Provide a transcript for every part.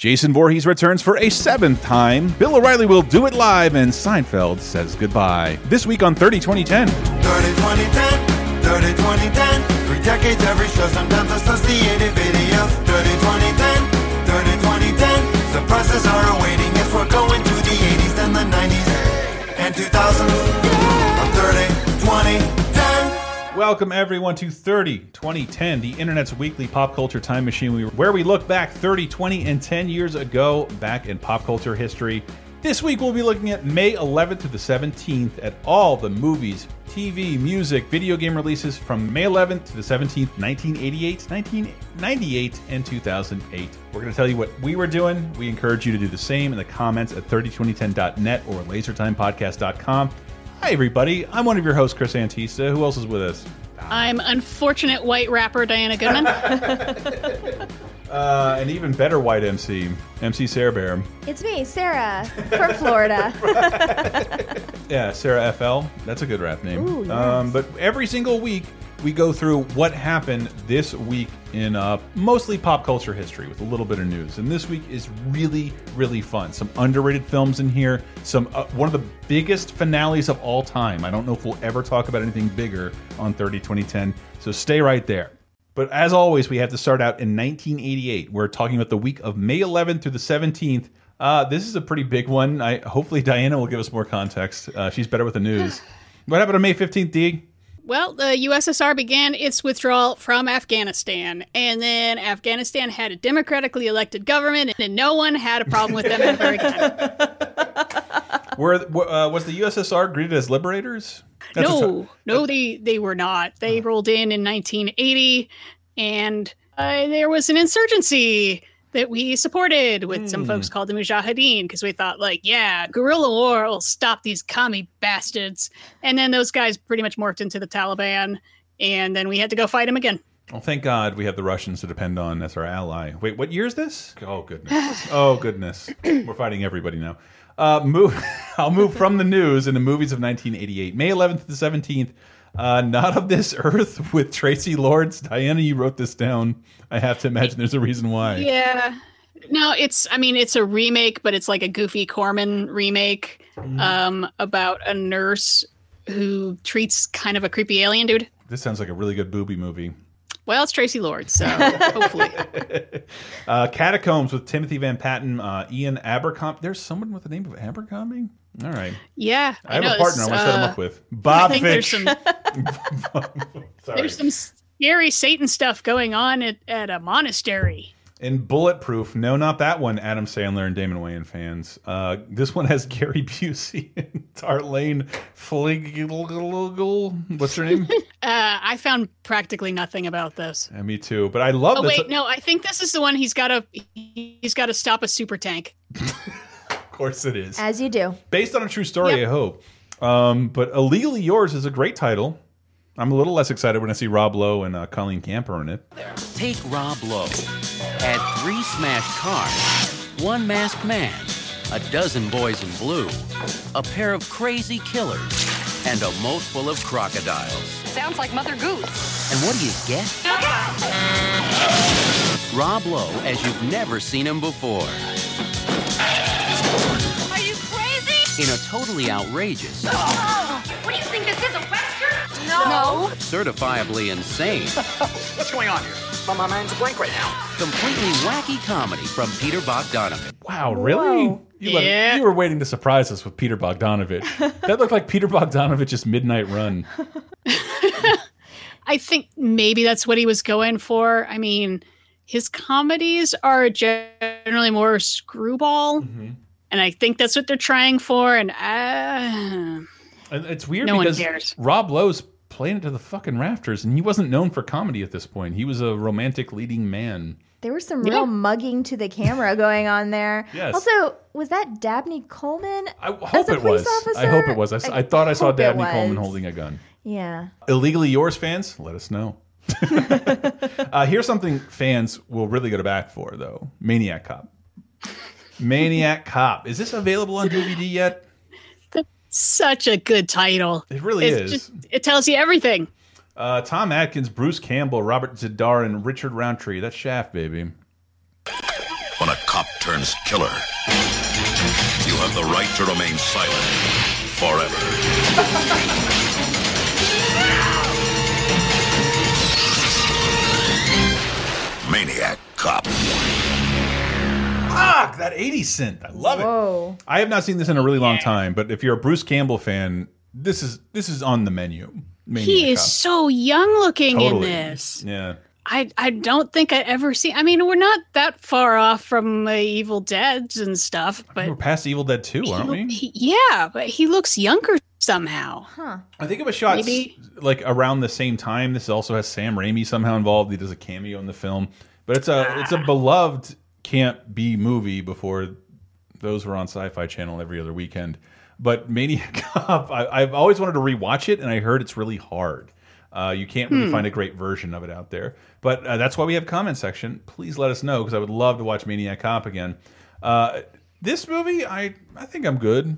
Jason Voorhees returns for a seventh time. Bill O'Reilly will do it live, and Seinfeld says goodbye. This week on 30 2010. 30 2010, 30 2010. Three decades, every show, sometimes associated videos. 30 2010, 30 2010. Surprises are awaiting if we're going to the 80s and the 90s and 2000s. I'm 30 2010. Welcome, everyone, to 30 2010, the internet's weekly pop culture time machine, where we look back 30, 20, and 10 years ago back in pop culture history. This week, we'll be looking at May 11th to the 17th at all the movies, TV, music, video game releases from May 11th to the 17th, 1988, 1998, and 2008. We're going to tell you what we were doing. We encourage you to do the same in the comments at 302010.net or lasertimepodcast.com. Hi, everybody. I'm one of your hosts, Chris Antista. Who else is with us? I'm unfortunate white rapper Diana Goodman. Uh, an even better white MC, MC Sarah Bear. It's me, Sarah, from Florida. Yeah, Sarah FL. That's a good rap name. Ooh, yes. um, but every single week, we go through what happened this week in uh, mostly pop culture history with a little bit of news. And this week is really, really fun. Some underrated films in here. Some uh, one of the biggest finales of all time. I don't know if we'll ever talk about anything bigger on 30 2010. So stay right there. But as always, we have to start out in 1988. We're talking about the week of May 11th through the 17th. Uh, this is a pretty big one. I hopefully Diana will give us more context. Uh, she's better with the news. what happened on May 15th, D? Well, the USSR began its withdrawal from Afghanistan, and then Afghanistan had a democratically elected government, and no one had a problem with them ever again. Were uh, was the USSR greeted as liberators? That's No, no, they they were not. They rolled in in 1980, and uh, there was an insurgency that we supported with some folks called the Mujahideen because we thought like, yeah, guerrilla war will stop these commie bastards. And then those guys pretty much morphed into the Taliban, and then we had to go fight them again. Well, thank God we have the Russians to depend on as our ally. Wait, what year is this? Oh goodness! oh goodness! We're fighting everybody now. Uh, move. I'll move from the news into movies of 1988, May 11th to the 17th. Uh, Not of this earth with Traci Lords. Diana, you wrote this down. I have to imagine there's a reason why. Yeah. No, it's I mean it's a remake, but it's like a goofy Corman remake um about a nurse who treats kind of a creepy alien dude. This sounds like a really good booby movie. Well, it's Traci Lord, so hopefully. Uh, Catacombs with Timothy Van Patten, uh, Ian Abercrombie. There's someone with the name of Abercrombie. All right, Yeah. I have know, a partner. I want to set him uh, up with Bob I think there's some there's some scary Satan stuff going on at, at a monastery. In Bulletproof, no, not that one. Adam Sandler and Damon Wayans fans. Uh, this one has Gary Busey and Darlanne Fluegel. What's her name? Uh, I found practically nothing about this. yeah, me too. But I love Oh this. wait, no, I think this is the one he's got to he's got to stop a super tank. Of course, it is As you do. based on a true story. Yep. I hope. Um, but Illegally Yours is a great title. I'm a little less excited when I see Rob Lowe and uh, Colleen Camper in it. Take Rob Lowe. Add three smashed cars, one masked man, a dozen boys in blue, a pair of crazy killers, and a moat full of crocodiles. Sounds like Mother Goose. And what do you get? Rob Lowe as you've never seen him before. In a totally outrageous, Oh, what do you think this is, a western? No. certifiably insane, What's going on here? My, my mind's a blank right now. completely wacky comedy from Peter Bogdanovich. Wow, really? Whoa. You, let- Yeah. you were waiting to surprise us with Peter Bogdanovich. that looked like Peter Bogdanovich's Midnight Run. I think maybe that's what he was going for. I mean, his comedies are generally more screwball, Mm-hmm. And I think that's what they're trying for. And uh, And it's weird No because. Rob Lowe's playing it to the fucking rafters, and he wasn't known for comedy at this point. He was a romantic leading man. There was some Yeah. real mugging to the camera going on there. Yes. Also, was that Dabney Coleman? I as hope a it was. police I hope it was. I thought I saw Dabney Coleman holding a gun. Yeah. Illegally yours, fans. Let us know. uh, here's something fans will really go to bat for, though. Maniac Cop. Maniac Cop. Is this available on DVD yet? such a good title. It really It's is. just it tells you everything. Uh, Tom Atkins, Bruce Campbell, Robert Z'Dar, and Richard Roundtree. That's Shaft, baby. When a cop turns killer. You have the right to remain silent forever. Maniac Cop. Fuck that 80 cent. I love it. I have not seen this in a really long time, but if you're a Bruce Campbell fan, this is this is on the menu. Maniac He is so young looking in this. Yeah. I I don't think I ever see. I mean, we're not that far off from uh, Evil Dead's and stuff, but We're past Evil Dead 2, aren't we? he- yeah, but he looks younger somehow. Huh. I think it was shot Maybe. like around the same time. This also has Sam Raimi somehow involved. He does a cameo in the film, but it's a it's a beloved can't be movie. Before those were on Sci-Fi Channel every other weekend. But Maniac Cop, I, I've always wanted to rewatch it, and I heard it's really hard. Uh, you can't really find a great version of it out there. But uh, that's why we have comment section. Please let us know because I would love to watch Maniac Cop again. Uh, this movie, I I think I'm good.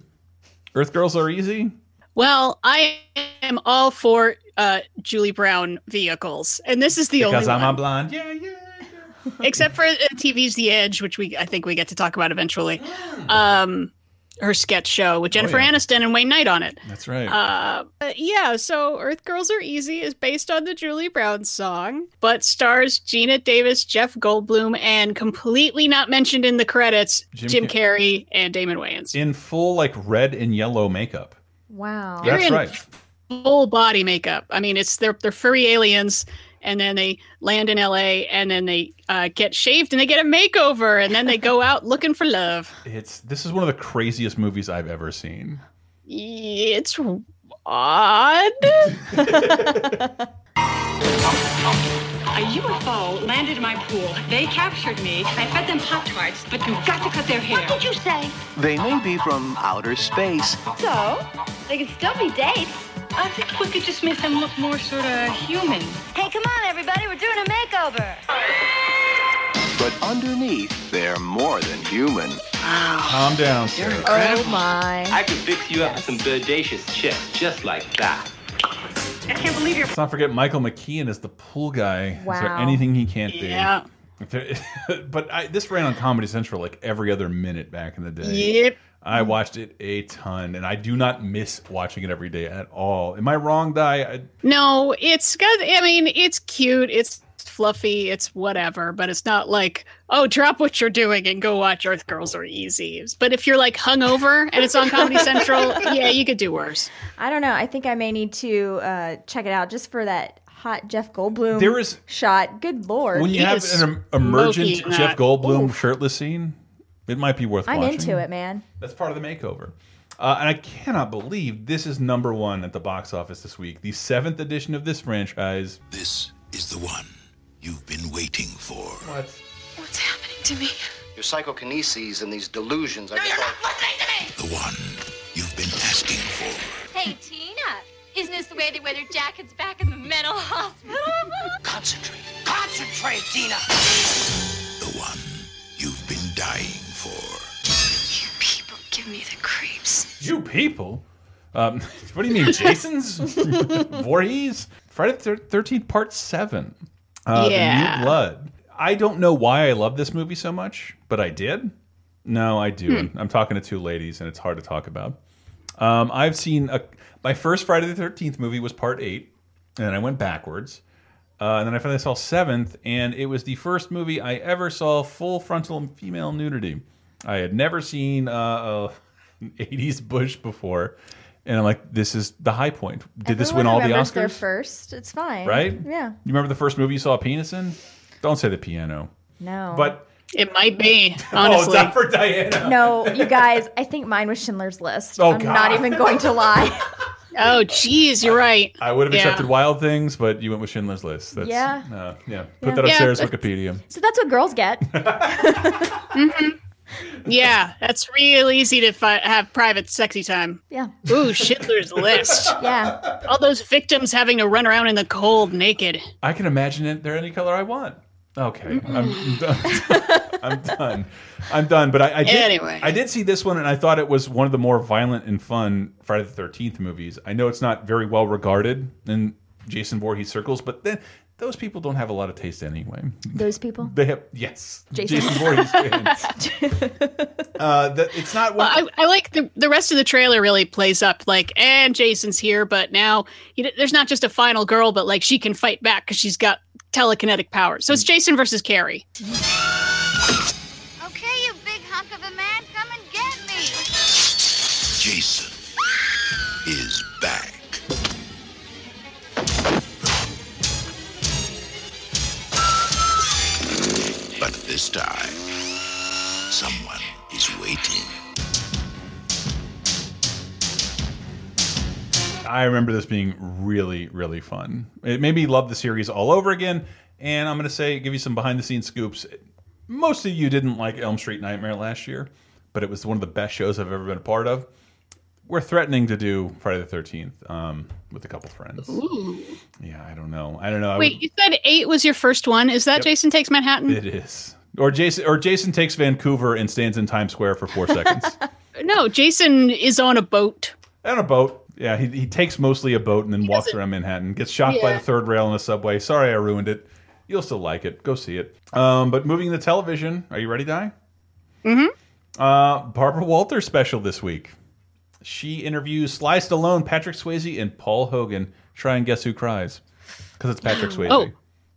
Earth Girls Are Easy. Well, I am all for uh, Julie Brown vehicles, and this is the Because only I'm one, a blonde. Yeah, yeah. except for uh, TV's The Edge, which we I think we get to talk about eventually. Um, her sketch show with Jennifer yeah. Aniston and Wayne Knight on it. That's right. Uh, yeah, so Earth Girls Are Easy is based on the Julie Brown song, but stars Geena Davis, Jeff Goldblum, and completely not mentioned in the credits, Jim Jim, Car- Carrey and Damon Wayans. in full like red and yellow makeup. Wow. They're That's in right. Full body makeup. I mean, it's they're they're furry aliens, and then they land in L.A. and then they uh, get shaved and they get a makeover, and then they go out looking for love. It's this is one of the craziest movies I've ever seen. It's odd. A UFO landed in my pool. They captured me. I fed them Pop Tarts, but you've got to cut their hair. What did you say? They may be from outer space. So, they can still be dates. I think we could just make them look more sort of human. Hey, come on, everybody, we're doing a makeover. But underneath, they're more than human. Calm down, Sarah. Oh my. I could fix you up with some bodacious chicks just like that. I can't believe you're. Let's not forget Michael McKean is the pool guy. Wow. Is there anything he can't be? Yeah. But I, this ran on Comedy Central like every other minute back in the day. Yep. I watched it a ton, and I do not miss watching it every day at all. Am I wrong, Di? I, No, it's good. I mean, it's cute. It's fluffy. It's whatever. But it's not like, oh, drop what you're doing and go watch Earth Girls Are Easy. But if you're like hungover and it's on Comedy Central, yeah, you could do worse. I don't know. I think I may need to uh, check it out just for that hot Jeff Goldblum There is- shot. Good lord. when you He have an emergent Jeff that. Goldblum shirtless scene, it might be worth I'm watching. into it, man. That's part of the makeover. Uh, and I cannot believe this is number one at the box office this week. The seventh edition of this franchise. This is the one you've been waiting for. What? What's happening to me? Your psychokinesis and these delusions. I No, you're not listening to me! The one you've been asking for. Hey, Tina, isn't this the way they wear their jackets back in the mental hospital? Concentrate. Concentrate, Tina. The one you've been dying for. You people give me the creeps. You people? Um, what do you mean, Jason's? Voorhees? Friday the Thirteenth Part Seven. Uh, The New Blood. I don't know why I love this movie so much, but I did. No, I do. And I'm talking to two ladies, and it's hard to talk about. Um, I've seen a, my first Friday the Thirteenth movie was Part Eight, and I went backwards. Uh, and then I finally saw Seventh, and it was the first movie I ever saw full frontal female nudity. I had never seen uh, a 80s Bush before, and I'm like, this is the high point. Did this win all the Oscars? Their first. It's fine. Right? Yeah. You remember the first movie you saw a penis in? Don't say the piano. No. But It might be, oh, honestly. it's not for Diana. no, you guys. I think mine was Schindler's List. Oh, I'm God. not even going to lie. oh, geez, you're right. I would have Yeah. accepted Wild Things, but you went with Schindler's List. That's, Yeah. uh, yeah. Put Yeah. that up Yeah, Sarah's Wikipedia. so that's what girls get. Yeah, that's real easy to fi- have private sexy time. Yeah. Ooh, Schindler's List. Yeah. All those victims having to run around in the cold naked. I can imagine it. They're any color I want. Okay, I'm done. Mm-hmm. I'm done. I'm done. But I, I did. Anyway. I did see this one, and I thought it was one of the more violent and fun Friday the Thirteenth movies. I know it's not very well regarded in Jason Voorhees circles, but then those people don't have a lot of taste anyway. Those people. They have yes, Jason. Jason Voorhees uh, that it's not. Well, I, I like the the rest of the trailer really plays up like, and Jason's here, but now you know, there's not just a final girl, but like she can fight back because she's got telekinetic powers. So it's Jason versus Carrie. I remember this being really, really fun. It made me love the series all over again. And I'm going to say, give you some behind the scenes scoops. Most of you didn't like Elm Street Nightmare last year, but it was one of the best shows I've ever been a part of. We're threatening to do Friday the 13th um, with a couple friends. Ooh. Yeah, I don't know. I don't know. Wait, you said eight was your first one. Is that Yep. Jason Takes Manhattan? it is. Or Jason, or Jason takes Vancouver and stands in Times Square for four seconds. No, Jason is on a boat. on a boat. Yeah, he, he takes mostly a boat and then walks around Manhattan. Gets shot by the third rail in the subway. Sorry, I ruined it. You'll still like it. Go see it. Um, but moving to television, are you ready, Di? Mm-hmm. Uh, Barbara Walters special this week. She interviews Sly Stallone, Patrick Swayze, and Paul Hogan. Try and guess who cries? Because it's Patrick Swayze. Oh,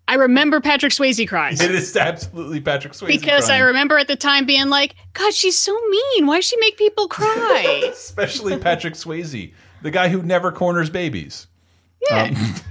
I remember Patrick Swayze cries. It is absolutely Patrick Swayze. because I remember at the time being like, God, she's so mean. Why does she make people cry? especially Patrick Swayze, the guy who never corners babies. Yeah. Um,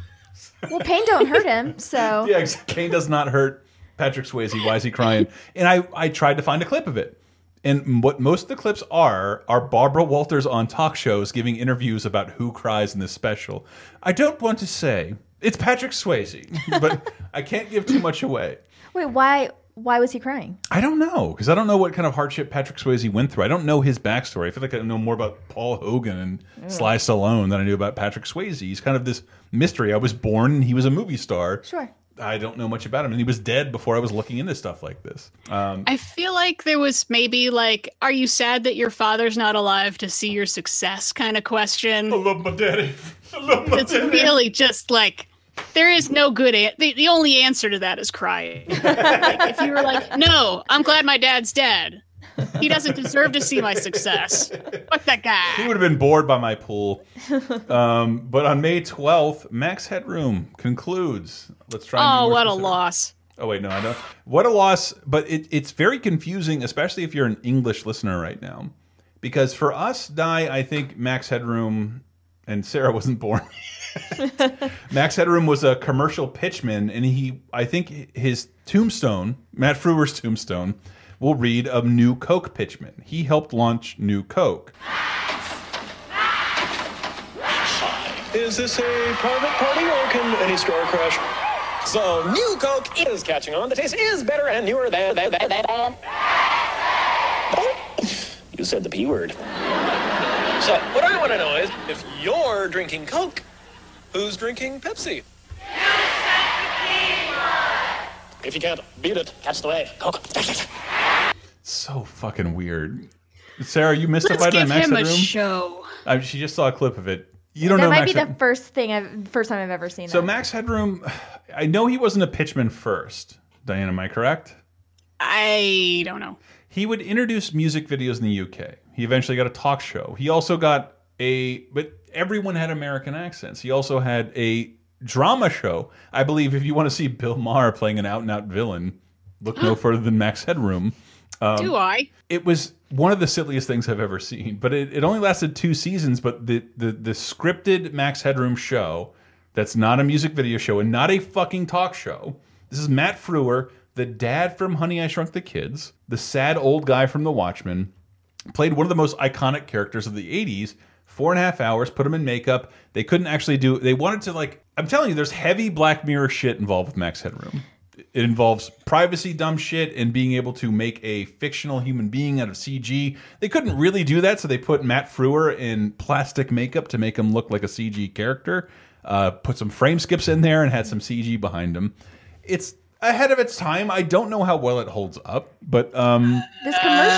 Well, pain don't hurt him, so yeah, pain does not hurt Patrick Swayze. Why is he crying? And I, I tried to find a clip of it. And what most of the clips are are Barbara Walters on talk shows giving interviews about who cries in this special. I don't want to say it's Patrick Swayze, but I can't give too much away. wait, why? Why was he crying? I don't know because I don't know what kind of hardship Patrick Swayze went through. I don't know his backstory. I feel like I know more about Paul Hogan and Mm. Sly Stallone than I knew about Patrick Swayze. He's kind of this mystery. I was born and he was a movie star. Sure. I don't know much about him, and he was dead before I was looking into stuff like this. Um, I feel like there was maybe like, are you sad that your father's not alive to see your success kind of question? I love my daddy. I love my It's really just like, there is no good an- the, the only answer to that is crying. like, if you were like, no, I'm glad my dad's dead. He doesn't deserve to see my success. Fuck that guy. he would have been bored by my pool. Um, but on May 12th, Max Headroom concludes. Let's try. Oh, more what a loss. Oh wait, no, I know. What a loss! But it, it's very confusing, especially if you're an English listener right now, because for us, die I think Max Headroom and Sarah wasn't born. Max Headroom was a commercial pitchman, and he, I think, his tombstone, Matt Frewer's tombstone, will read of New Coke pitchman. He helped launch New Coke. Is this a private party or can any store crash? So, New Coke is catching on. The taste is better and newer than. than, than, than. You said the P word. So, what I want to know is if you're drinking Coke, who's drinking Pepsi? If you can't beat it, catch the wave. Coke. So fucking weird. Sarah, you mystified Let's by give Max him a Headroom. show. I, she just saw a clip of it. You don't that know That might Max be Head- the first thing I've first time I've ever seen. It. So that. Max Headroom, I know he wasn't a pitchman first. Diane, am I correct? I don't know. He would introduce music videos in the UK. He eventually got a talk show. He also got a, but everyone had American accents. He also had a drama show. I believe if you want to see Bill Maher playing an out and out villain, look no further than Max Headroom. Um, Do I? It was one of the silliest things I've ever seen, but it, it only lasted two seasons. But the, the the scripted Max Headroom show that's not a music video show and not a fucking talk show. This is Matt Frewer, the dad from Honey I Shrunk the Kids, the sad old guy from The Watchmen, played one of the most iconic characters of the 80s. Four and a half hours, put them in makeup. They couldn't actually do. They wanted to like. I'm telling you, there's heavy Black Mirror shit involved with Max Headroom. It involves privacy dumb shit and being able to make a fictional human being out of CG. They couldn't really do that, so they put Matt Frewer in plastic makeup to make him look like a CG character. Uh, put some frame skips in there and had some CG behind him. It's ahead of its time. I don't know how well it holds up, but um, this commercial.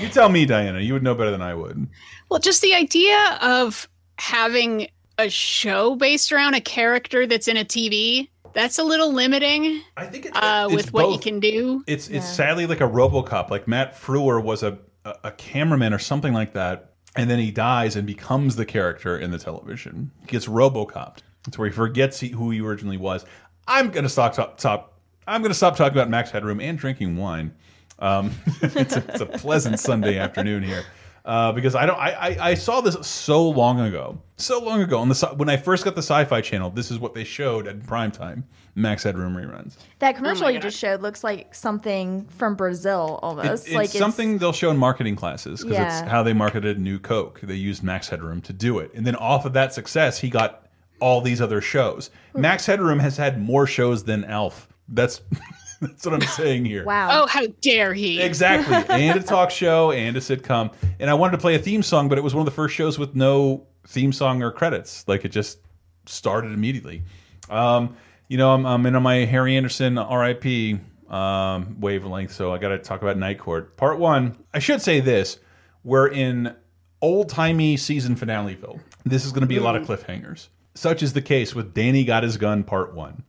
you tell me, Diana. You would know better than I would. Well, just the idea of having a show based around a character that's in a TV, that's a little limiting. I think it's, uh, it's with what you can do. It's it's sadly like a RoboCop. Like Matt Frewer was a, a a cameraman or something like that, and then he dies and becomes the character in the television. He gets RoboCopped. It's where he forgets he, who he originally was. I'm gonna stop stop. stop I'm gonna stop talking about Max Headroom and drinking wine. Um, it's, a, it's a pleasant Sunday afternoon here. Uh, because I don't, I, I, I saw this so long ago, so long ago on the when I first got the Sci-Fi Channel. This is what they showed at prime time, Max Headroom reruns. That commercial you just showed looks like something from Brazil It- almost. it's like something they'll show in marketing classes because Yeah. it's how they marketed New Coke. They used Max Headroom to do it, and then off of that success, he got all these other shows. Hmm. Max Headroom has had more shows than Elf. That's that's what I'm saying here. Wow. Oh, how dare he? Exactly, and a talk show and a sitcom. And I wanted to play a theme song, but it was one of the first shows with no theme song or credits. Like it just started immediately. Um, you know, I'm, I'm in on my Harry Anderson R.I.P. Um, wavelength, so I got to talk about Night Court Part One. I should say this: we're in old timey season finaleville. This is going to be a lot of cliffhangers. Such is the case with Danny Got His Gun Part One.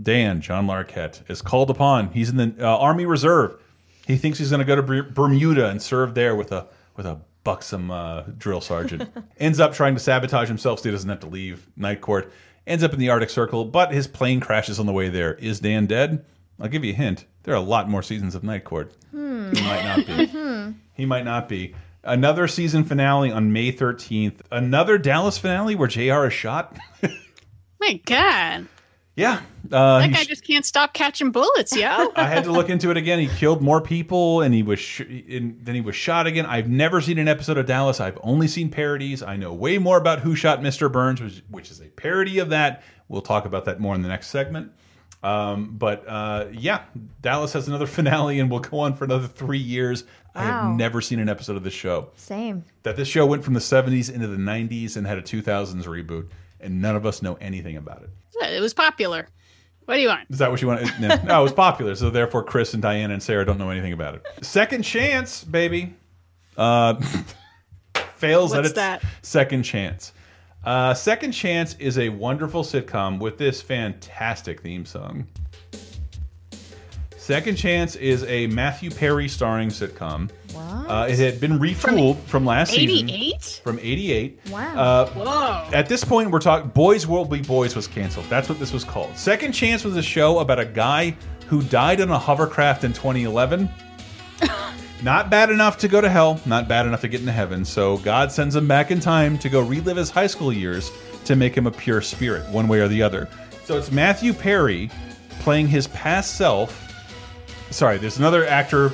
Dan, John Larroquette, is called upon. He's in the uh, Army Reserve. He thinks he's going to go to Bermuda and serve there with a with a buxom uh, drill sergeant. Ends up trying to sabotage himself so he doesn't have to leave Night Court. Ends up in the Arctic Circle, but his plane crashes on the way there. Is Dan dead? I'll give you a hint. There are a lot more seasons of Night Court. Hmm. He might not be. Hmm. He might not be. Another season finale on May 13th. Another Dallas finale where JR is shot. My God. Yeah. Uh, that guy just can't stop catching bullets, yo. I had to look into it again. He killed more people, and he was sh and then he was shot again. I've never seen an episode of Dallas. I've only seen parodies. I know way more about Who Shot Mr. Burns, which, which is a parody of that. We'll talk about that more in the next segment. Um, but uh, yeah, Dallas has another finale, and will go on for another three years. I have never seen an episode of this show. Same. That this show went from the 70s into the 90s and had a 2000s reboot, and none of us know anything about it. it was popular. What do you want? Is that what you want? No, no, it was popular, so therefore Chris and Diana and Sarah don't know anything about it. Second chance, baby. Uh, fails at What's its that? second chance. Uh, second chance is a wonderful sitcom with this fantastic theme song. Second Chance is a Matthew Perry starring sitcom. What? Uh, it had been retooled from, last season. 88? From 88. Wow. Uh, Whoa. At this point, we're talking Boys Will Be Boys was canceled. That's what this was called. Second Chance was a show about a guy who died on a hovercraft in 2011. Not bad enough to go to hell, not bad enough to get into heaven. So God sends him back in time to go relive his high school years to make him a pure spirit, one way or the other. So it's Matthew Perry playing his past self. Sorry, there's another actor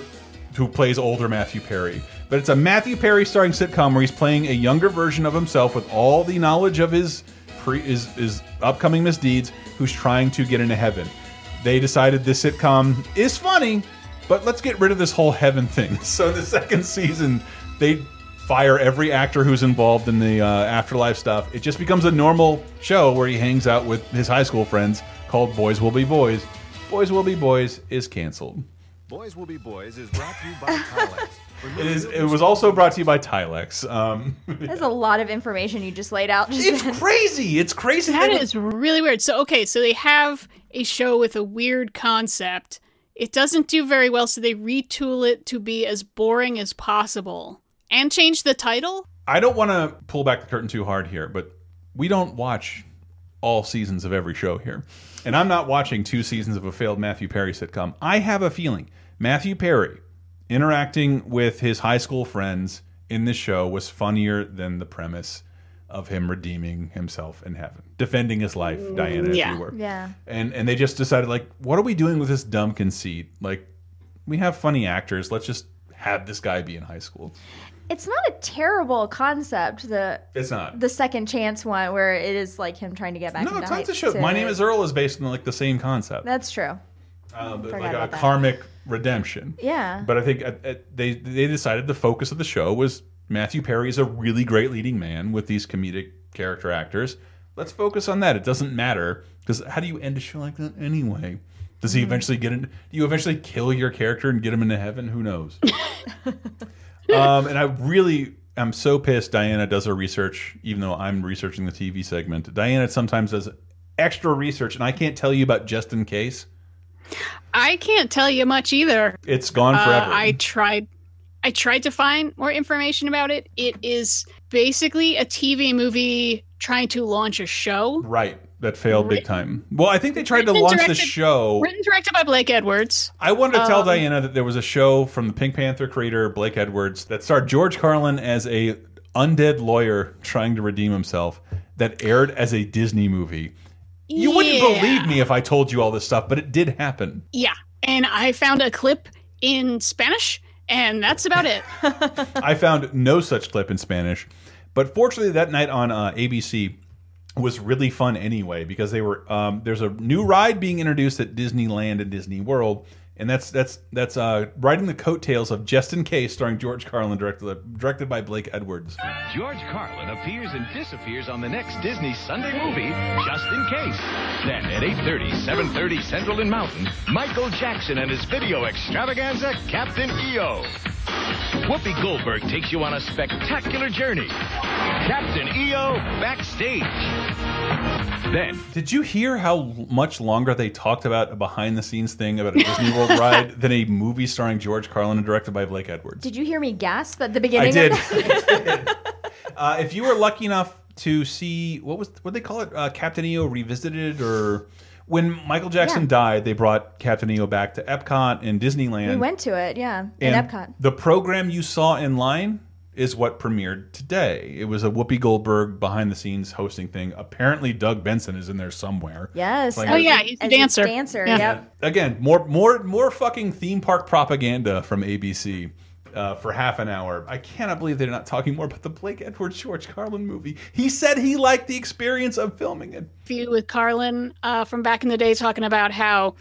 who plays older Matthew Perry. But it's a Matthew Perry starring sitcom where he's playing a younger version of himself with all the knowledge of his pre his, his upcoming misdeeds, who's trying to get into heaven. They decided this sitcom is funny, but let's get rid of this whole heaven thing. So in the second season, they fire every actor who's involved in the uh, afterlife stuff. It just becomes a normal show where he hangs out with his high school friends called Boys Will Be Boys. Boys Will Be Boys is canceled. Boys Will Be Boys is brought to you by Tilex. It is. It was also brought to you by Tilex. Um, There's a lot of information you just laid out. Just it's then. crazy. It's crazy. That is really weird. So, okay, so they have a show with a weird concept. It doesn't do very well, so they retool it to be as boring as possible and change the title. I don't want to pull back the curtain too hard here, but we don't watch all seasons of every show here. And I'm not watching two seasons of a failed Matthew Perry sitcom. I have a feeling Matthew Perry interacting with his high school friends in this show was funnier than the premise of him redeeming himself in heaven, defending his life, Diana, yeah. if you were. Yeah. And and they just decided like, what are we doing with this dumb conceit? Like, we have funny actors. Let's just have this guy be in high school. It's not a terrible concept. The It's not. the second chance one where it is like him trying to get back. No, into tons high- of shows. to- My name is Earl is based on like the same concept, That's true. uh, but like a that. karmic redemption. Yeah. But I think at, at, they they decided the focus of the show was Matthew Perry is a really great leading man with these comedic character actors. Let's focus on that. It doesn't matter because how do you end a show like that anyway? Does he Mhm. eventually get in? Do you eventually kill your character and get him into heaven? Who knows? um, and I really, I'm so pissed. Diana does her research, even though I'm researching the TV segment. Diana sometimes does extra research, and I can't tell you about just in case. I can't tell you much either. It's gone Uh, forever. I tried. I tried to find more information about it. It is basically a TV movie trying to launch a show. right, that failed big time. Well, I think they tried to launch the show. Written and directed by Blake Edwards. I wanted to tell Um, Diana that there was a show from the Pink Panther creator Blake Edwards that starred George Carlin as a undead lawyer trying to redeem himself that aired as a Disney movie. You wouldn't believe me if I told you all this stuff, but it did happen. Yeah, and I found a clip in Spanish, and that's about it. I found no such clip in Spanish, but fortunately that night on uh, ABC was really fun anyway because they were um, there's a new ride being introduced at Disneyland and Disney World, and that's that's that's uh, riding the coattails of Just in Case, starring George Carlin, directed directed by Blake Edwards. George Carlin appears and disappears on the next Disney Sunday movie, Just in Case. Then at 8.30, 7.30 Central and Mountain, Michael Jackson and his video extravaganza, Captain EO. Whoopi Goldberg takes you on a spectacular journey. Captain EO backstage. Then, Did you hear how much longer they talked about a behind the scenes thing about a Disney World ride than a movie starring George Carlin and directed by Blake Edwards? Did you hear me gasp at the beginning? I did. Of that? Uh, if you were lucky enough to see what was what they call it, uh, Captain EO revisited, or when Michael Jackson Yeah. died, they brought Captain EO back to Epcot and Disneyland. we went to it, yeah, in and Epcot. The program you saw in line is what premiered today. It was a Whoopi Goldberg behind the scenes hosting thing. Apparently, Doug Benson is in there somewhere. Yes. Playing Oh, a- yeah, he's a As dancer. dancer, Yeah. yep. Again, more more more fucking theme park propaganda from ABC. Uh, for half an hour. I cannot believe they're not talking more about the Blake Edwards George Carlin movie. He said he liked the experience of filming it. interview with Carlin uh, from back in the day talking about how,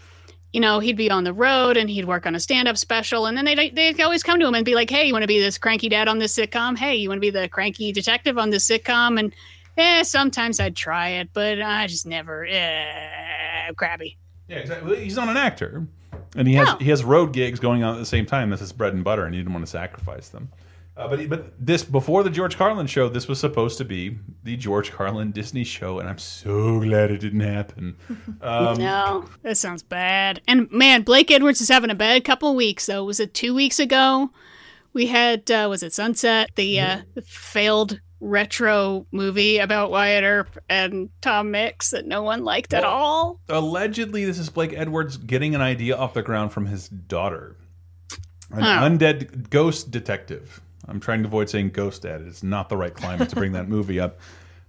you know, he'd be on the road and he'd work on a stand-up special, and then they they'd always come to him and be like, "Hey, you want to be this cranky dad on this sitcom? Hey, you want to be the cranky detective on this sitcom?" And eh, sometimes I'd try it, but I just never eh, crabby. Yeah, exactly. He's not an actor, and he has No. he has road gigs going on at the same time. That's his bread and butter, and he didn't want to sacrifice them. Uh, but he, but this before the George Carlin show, this was supposed to be the George Carlin Disney show, and I'm so glad it didn't happen. Um, no, that sounds bad. And man, Blake Edwards is having a bad couple weeks. Though was it two weeks ago? We had uh, was it Sunset, the, uh, the failed retro movie about Wyatt Earp and Tom Mix that no one liked at all. Allegedly, this is Blake Edwards getting an idea off the ground from his daughter, an Oh. undead ghost detective. I'm trying to avoid saying ghost dad. It's not the right climate to bring that movie up.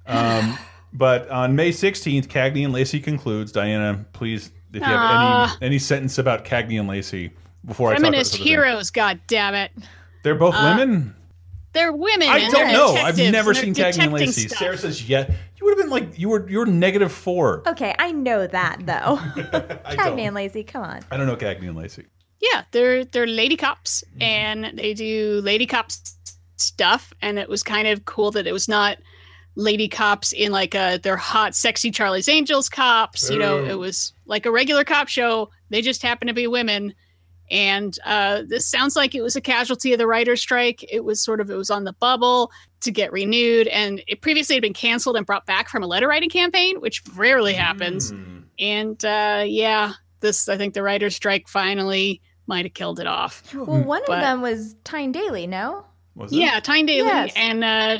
Um, but on May 16th, Cagney and Lacey concludes. Diana, please, if you have any any sentence about Cagney and Lacey before I Feminist talk about heroes, god damn it. They're both Uh, women. They're women. I don't know. I've never seen they're Cagney and Lacey. stuff. Sarah says yeah. You would have been like you were you were negative four. Okay, I know that though. I Cagney don't. and Lacey, come on. I don't know Cagney and Lacey. Yeah, they're they're lady cops Mm-hmm. and they do lady cops stuff and it was kind of cool that it was not lady cops in like a they're hot sexy Charlie's Angels cops, you know, it was like a regular cop show. They just happen to be women. And uh, this sounds like it was a casualty of the writer's strike. It was sort of it was on the bubble to get renewed, and it previously had been canceled and brought back from a letter writing campaign, which rarely happens. Mm. And uh, yeah, this I think the writer's strike finally might have killed it off. Well, one But- of them was Tyne Daly, no? Was yeah, Tyne Daly Yes. and uh,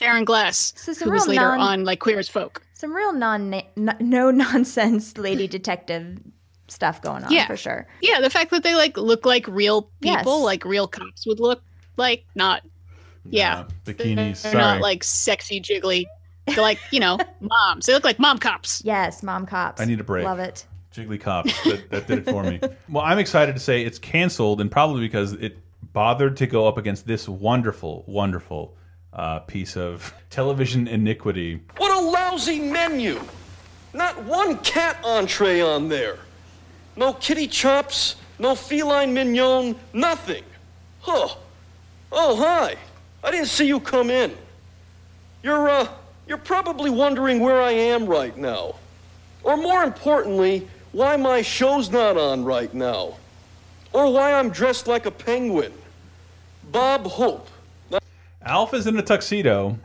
Sharon Gless, So who was real later non- on like Queer as Folk. Some real non no nonsense lady detective stuff going on Yeah. for sure. Yeah, the fact that they like look like real people, Yes. like real cops would look like, not yeah, bikinis. They're Sorry. not like sexy, jiggly. They're like you know moms. They look like mom cops. Yes, mom cops. I need a break. Love it. Jiggly Cops. That, that did it for me. Well, I'm excited to say it's canceled, and probably because it bothered to go up against this wonderful, wonderful uh, piece of television iniquity. What a lousy menu! Not one cat entree on there. No kitty chops, no feline mignon, nothing. Huh. Oh, hi. I didn't see you come in. You're, uh, you're probably wondering where I am right now. Or more importantly, why my show's not on right now. Or why I'm dressed like a penguin. Bob Hope. Al Alf is in a tuxedo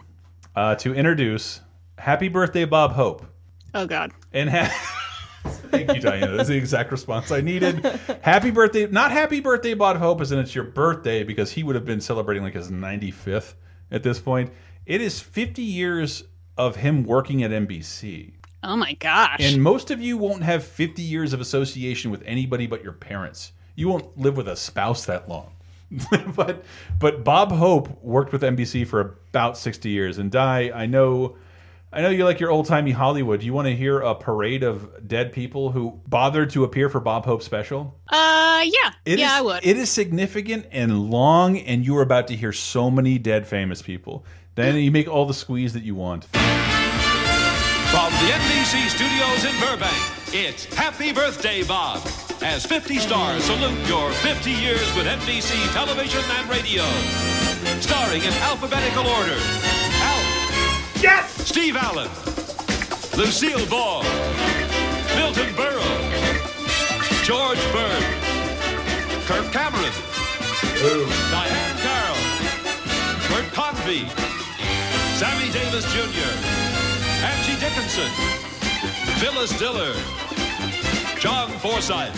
uh, to introduce "Happy Birthday, Bob Hope." Oh God. And ha thank you, Diana. That's the exact response I needed. Happy birthday, not happy birthday, Bob Hope, as in it's your birthday because he would have been celebrating like his 95th at this point. It is 50 years of him working at NBC. Oh my gosh. And most of you won't have 50 years of association with anybody but your parents. You won't live with a spouse that long. but but Bob Hope worked with NBC for about 60 years and Di, I know I know you like your old-timey Hollywood. Do you want to hear a parade of dead people who bothered to appear for Bob Hope's special? Uh, yeah, It yeah, is- I would. It is significant and long, and you are about to hear so many dead famous people. Then you make all the squeeze that you want. From the NBC studios in Burbank, it's Happy Birthday, Bob. As 50 stars salute your 50 years with NBC television and radio. Starring in alphabetical order Yes! Steve Allen. Lucille Ball. Milton Berle. George Bird. Kirk Cameron. Diahann Carroll. Bert Convy. Sammy Davis Jr. Angie Dickinson, Phyllis Diller, John Forsythe,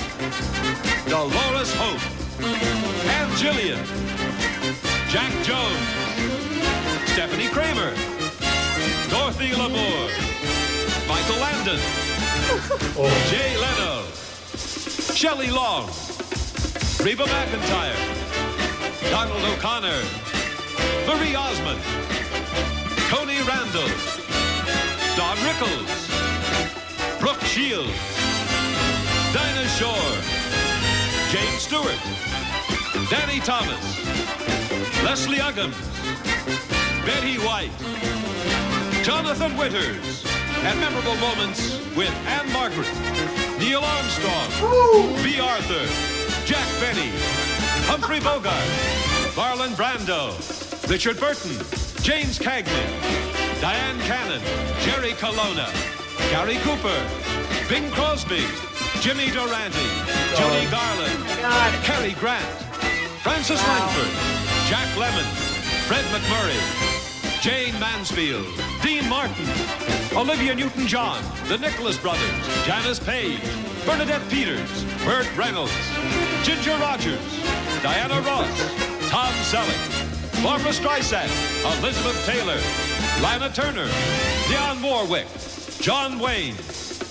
Dolores Hope, Ann Jillian, Jack Jones, Stepfanie Kramer, Dorothy Lamour, Michael Landon, oh. Jay Leno, Shelley Long, Reba McEntire, Donald O'Connor, Marie Osmond, Tony Randall, Don Rickles, Brooke Shields, Dinah Shore, James Stewart, Danny Thomas, Leslie Uggams, Betty White, Jonathan Winters, and memorable moments with Ann-Margret, Neil Armstrong, Bea Arthur, Jack Benny, Humphrey Bogart, Marlon Brando, Richard Burton, James Cagney, Dyan Cannon, Jerry Colonna, Gary Cooper, Bing Crosby, Jimmy Durante, Judy oh. Garland, oh Cary Grant, Frances Langford, Jack Lemmon, Fred MacMurray, Jayne Mansfield, Dean Martin, Olivia Newton-John, the Nicholas Brothers, Janis Paige, Bernadette Peters, Burt Reynolds, Ginger Rogers, Diana Ross, Tom Selleck, Barbra Streisand, Elizabeth Taylor, Lana Turner, Dionne Warwick, John Wayne,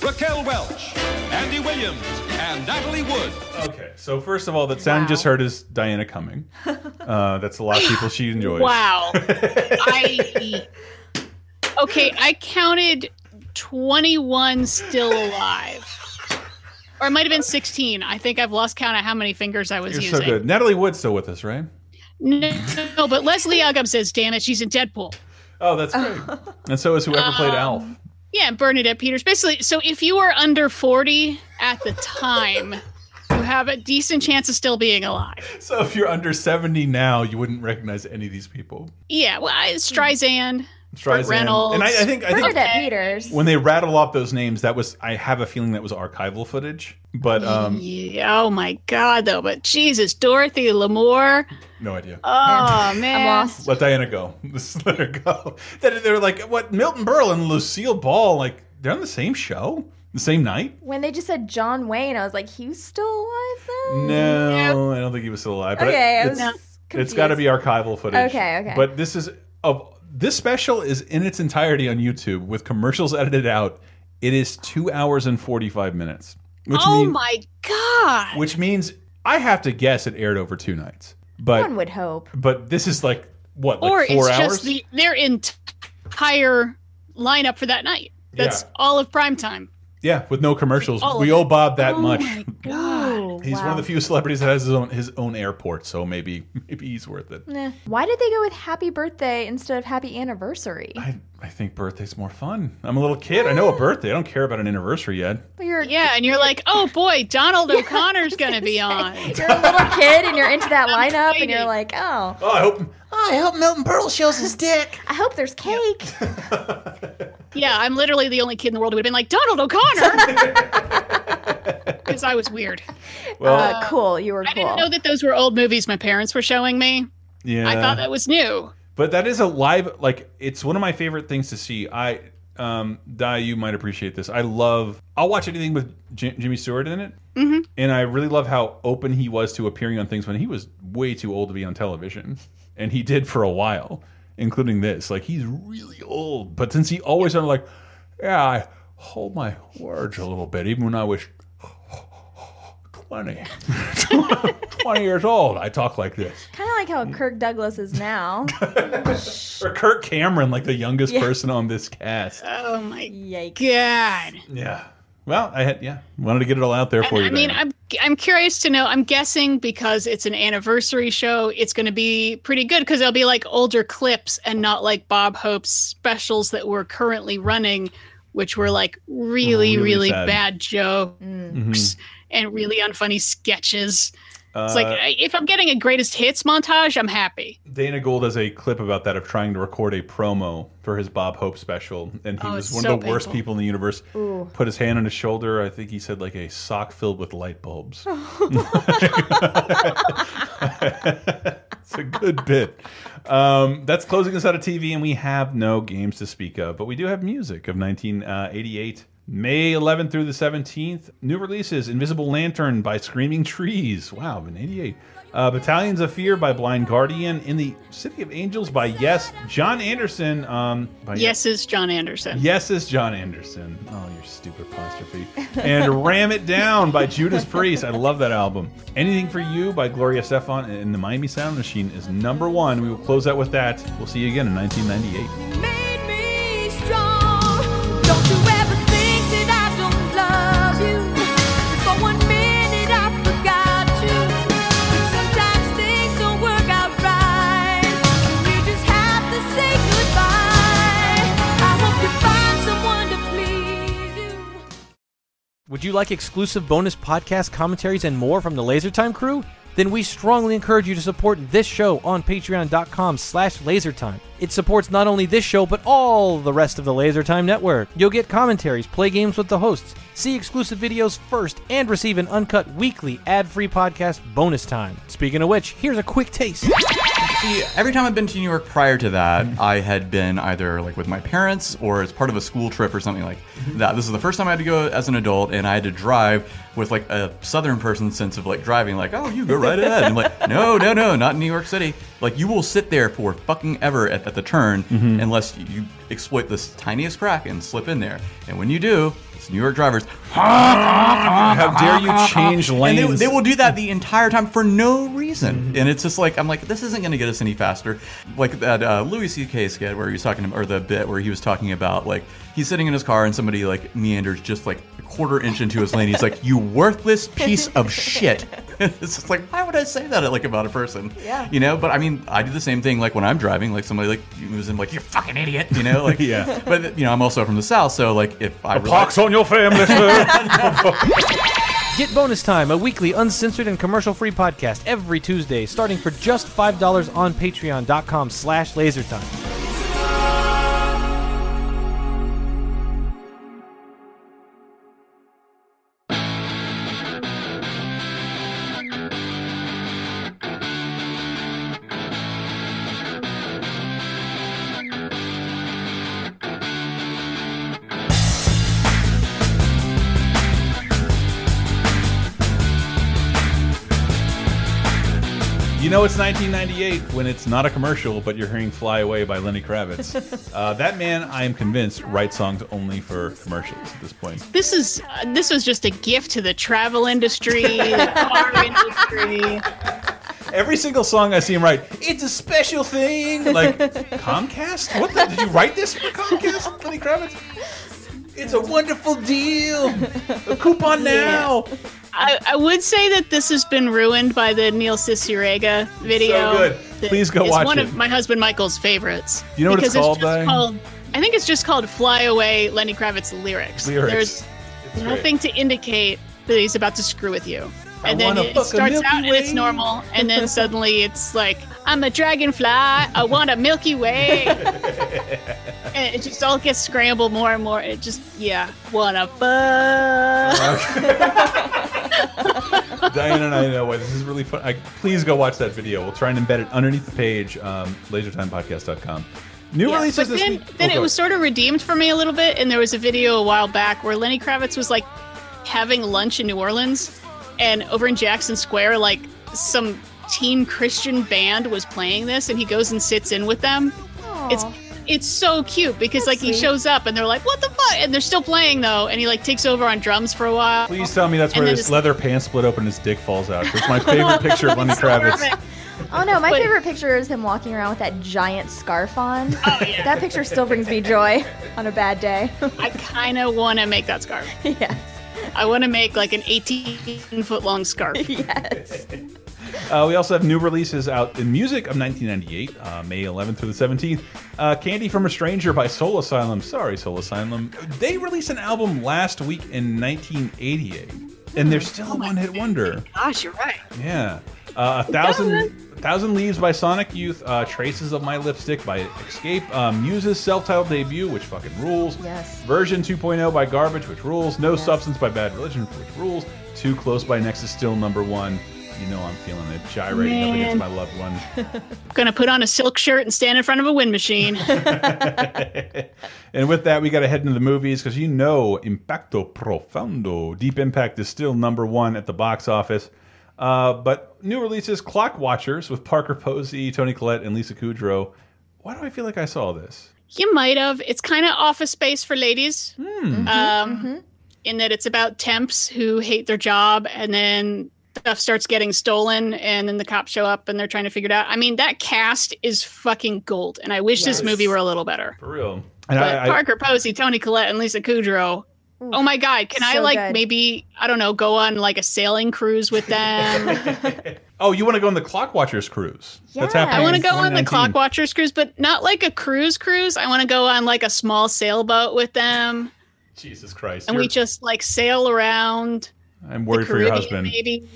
Raquel Welch, Andy Williams, and Natalie Wood. Okay, so first of all, that sound you just heard is Diana Cumming. Uh, that's a lot of people she enjoys. Wow. I okay. I counted twenty-one still alive, or it might have been sixteen. I think I've lost count of how many fingers I was You're using. so good. Natalie Wood's still with us, right? No, no, but Leslie Uggam says, "Damn it, she's in Deadpool." Oh, that's great. and so is whoever played Alf. Yeah, Bernadette Peters. Basically, so if you were under forty at the time, you have a decent chance of still being alive. So if you're under 70 now, you wouldn't recognize any of these people. Yeah, well, I- Streisand, Streisand. Reynolds, And I, I think I think Bernadette Peters. when they rattle off those names, that was I have a feeling that was archival footage. But um, Yeah, oh my god, though. But Jesus, Dorothy Lamour. no idea. Oh man, lost. Let Diana go. Just let her go. That they're like what Milton Berle and Lucille Ball like they're on the same show, the same night. When they just said John Wayne, I was like, he's still alive then? No, I don't think he was still alive. But Okay, I it's, was it's got to be archival footage. Okay, okay. But this is of this special is in its entirety on YouTube with commercials edited out. It is two hours and forty five minutes, which oh means my god. which means I have to guess it aired over two nights. But One would hope. but this is like what like or four it's hours. just the their entire lineup for that night. That's Yeah. all of prime time. Yeah, with no commercials. All We owe Bob that Oh much. my god. He's one of the few celebrities that has his own his own airport, so maybe maybe he's worth it. Nah. Why did they go with happy birthday instead of happy anniversary? I, I think birthday's more fun. I'm a little kid. I know a birthday. I don't care about an anniversary yet. Well, you're, Yeah, and you're like, oh boy, Donald O'Connor's gonna be on. you're a little kid and you're into that lineup and you're like, oh, Oh, I hope I hope Milton Berle shows his dick. I hope there's cake. Yeah, I'm literally the only kid in the world who would have been like Donald O'Connor because I was weird. Well- uh, cool. You were I cool. didn't know that those were old movies my parents were showing me. Yeah. I thought that was new. But that is a live like it's one of my favorite things to see. I um Di, you might appreciate this. I love I'll watch anything with J Jimmy Stewart in it. hmm And I really love how open he was to appearing on things when he was way too old to be on television. And he did for a while, including this. Like he's really old. But since he always sounded like, Yeah, I hold my words a little bit, even when I was 20. 20 years old, I talk like this. Kind of like how Kirk Douglas is now. Or Kirk Cameron, like the youngest Yeah. person on this cast. Oh my Yikes. god! Yeah. Well, I had yeah wanted to get it all out there for you. I mean, I'm I'm curious to know. I'm guessing because it's an anniversary show, it's going to be pretty good because it'll be like older clips and not like Bob Hope's specials that we're currently running, which were like really, Really really, bad jokes Mhm. and really unfunny sketches. It's like Uh, I- if I'm getting a greatest hits montage, I'm happy. Dana Gould has a clip about that of trying to record a promo for his Bob Hope special, and he Oh, was one so of the worst people in the universe. Ooh. Put his hand on his shoulder. I think he said like a sock filled with light bulbs. it's a good bit. Um, that's closing us out of TV, and we have no games to speak of, but we do have music of 1988. May 11th through the 17th. New releases Invisible Lantern by Screaming Trees. Wow, in 88. Uh, Battalions of Fear by Blind Guardian. In the City of Angels by Yes. Jon Anderson. Um, by Yes, is Jon Anderson. Yes is Jon Anderson. Oh, your stupid apostrophe. And Ram It Down by Judas Priest. I love that album. Anything for You by Gloria Estefan and the Miami Sound Machine is number one. We will close out with that. We'll see you again in 1998. Would you like exclusive bonus podcast commentaries and more from the LaserTime crew? Then we strongly encourage you to support this show on patreon.com slash lasertime. It supports not only this show, but all the rest of the LaserTime network. You'll get commentaries, play games with the hosts, see exclusive videos first, and receive an uncut weekly ad-free podcast bonus time. Speaking of which, here's a quick taste. See, every time I've been to New York prior to that, mm-hmm. I had been either like with my parents or as part of a school trip or something like mm-hmm. that. This is the first time I had to go as an adult, and I had to drive with like a southern person's sense of like driving, like, oh, you go right ahead. I'm like, no, no, no, not in New York City. Like, you will sit there for fucking ever at, at the turn mm-hmm. unless you exploit this tiniest crack and slip in there. And when you do, it's New York drivers. How dare you change And lanes? they, they will do that the entire time for no reason, and it's just like I'm like, this isn't going to get us any faster. Like that uh, Louis C.K. skit where he was talking, or the bit where he was talking about like he's sitting in his car and somebody like meanders just like a quarter inch into his lane. He's like, "You worthless piece of shit." it's just like, why would I say that like about a person? Yeah. You know, but I mean, I do the same thing like when I'm driving, like somebody like was in like, you're fucking idiot," you know, like Yeah. But you know, I'm also from the south, so like if I A pox on your family, sir. Get Bonus Time, a weekly uncensored and commercial-free podcast every Tuesday, starting for just $5 on patreon.com slash lasertime. Know it's 1998 when it's not a commercial, but you're hearing "Fly Away" by Lenny Kravitz. uh, that man, I am convinced, writes songs only for commercials at this point. This is uh, this was just a gift to the travel industry, the car industry. Every single song I see him write, it's a special thing. Like Comcast? What? The, did you write this for Comcast, Lenny Kravitz? It's a wonderful deal. A coupon now. I, I would say that this has been ruined by the Neil Cicierega video. So good. Please go watch one it. of my husband Michael's favorites. You know what it's because called, just called- I think it's just called "Fly Away." Lenny Kravitz lyrics. Lyrics. There's great. nothing to indicate that he's about to screw with you. I And then it starts Milky out and it's normal, and then suddenly it's like, "I'm a dragonfly. I want a Milky Way." and it just all gets scrambled more and more. It just, yeah, wanna fuck. Diana and I know why this is really fun. I, please go watch that video. We'll try and embed it underneath the page, um, lasertimepodcast.com. New Yeah, releases but this then, week. then Oh, it was sort of redeemed for me a little bit, and there was a video a while back where Lenny Kravitz was like having lunch in New Orleans, and over in Jackson Square, like some teen Christian band was playing this, and he goes and sits in with them. It's it's so cute because like he shows up and they're like, "What the fuck?" and they're still playing though, and he like takes over on drums for a while. Please tell me that's And where then his just- leather pants split open and his dick falls out. It's my favorite picture of Lenny Kravitz. Oh no, my But- favorite picture is him walking around with that giant scarf on. Oh yeah. That picture still brings me joy on a bad day. I kind of want to make that scarf. yes. I want to make like an 18 foot long scarf. yes. Uh, we also have new releases out in music of 1998, uh, May 11th through the 17th. Uh, Candy from a Stranger by Soul Asylum. Sorry, Soul Asylum. They released an album last week in 1988, and they're still a one-hit wonder. Gosh, you're right. Yeah. Uh, a thousand, a thousand leaves by Sonic Youth. Uh, Traces of My Lipstick by Xscape. Um, Muse's self-titled debut, which fucking rules. Yes. Version 2.0 by Garbage, which rules. No Substance by Bad Religion, which rules. Too Close by Nexus, still number one. You know I'm feeling it. Gyrating up against my loved one. Gonna put on a silk shirt and stand in front of a wind machine. And with that, we got to head into the movies because you know Impacto Profundo. Deep Impact is still number one at the box office. Uh, but new releases Clock Watchers with Parker Posey, Toni Collette, and Lisa Kudrow. Why do I feel like I saw this? you might have. It's kind of office space for ladies. Hmm. Um, in that it's about temps who hate their job and then stuff starts getting stolen and then the cops show up and they're trying to figure it out. I mean, that cast is fucking gold. And I wish this movie were a little better. For real. And But I, I, Parker Posey, Toni Collette, and Lisa Kudrow. Oh my God! Can I like good. maybe I don't know go on like a sailing cruise with them? oh, you want to go on the Clock Watchers cruise? That's happening. I want to go on the 2019. Clock Watchers cruise, but not like a cruise cruise. I want to go on like a small sailboat with them, Jesus Christ. and we You're- just like sail around I'm the worried for your husband. maybe.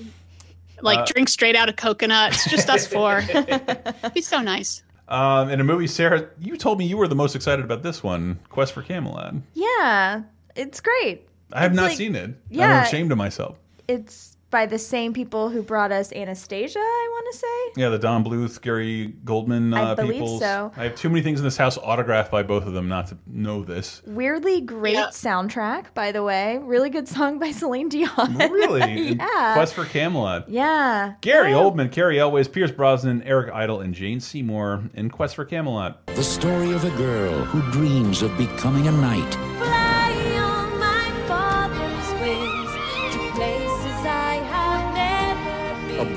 Like Uh, drink straight out of coconuts, just us four. It'd so nice. Um, in a movie, Sarah, you told me you were the most excited about this one, Quest for Camelot. Yeah, it's great. I have It's not like- seen it. I'm Yeah. ashamed of myself. It's by the same people who brought us Anastasia, I want to say. Yeah, the Don Bluth, Gary Goldman uh, I believe people. so. I have too many things in this house autographed by both of them not to know this. Weirdly great soundtrack, by the way. Really good song by Celine Dion. Really? yeah. Quest for Camelot. yeah. Gary Oldman, Cary Elwes, Pierce Brosnan, Eric Idle, and Jane Seymour in Quest for Camelot. The story of a girl who dreams of becoming a knight.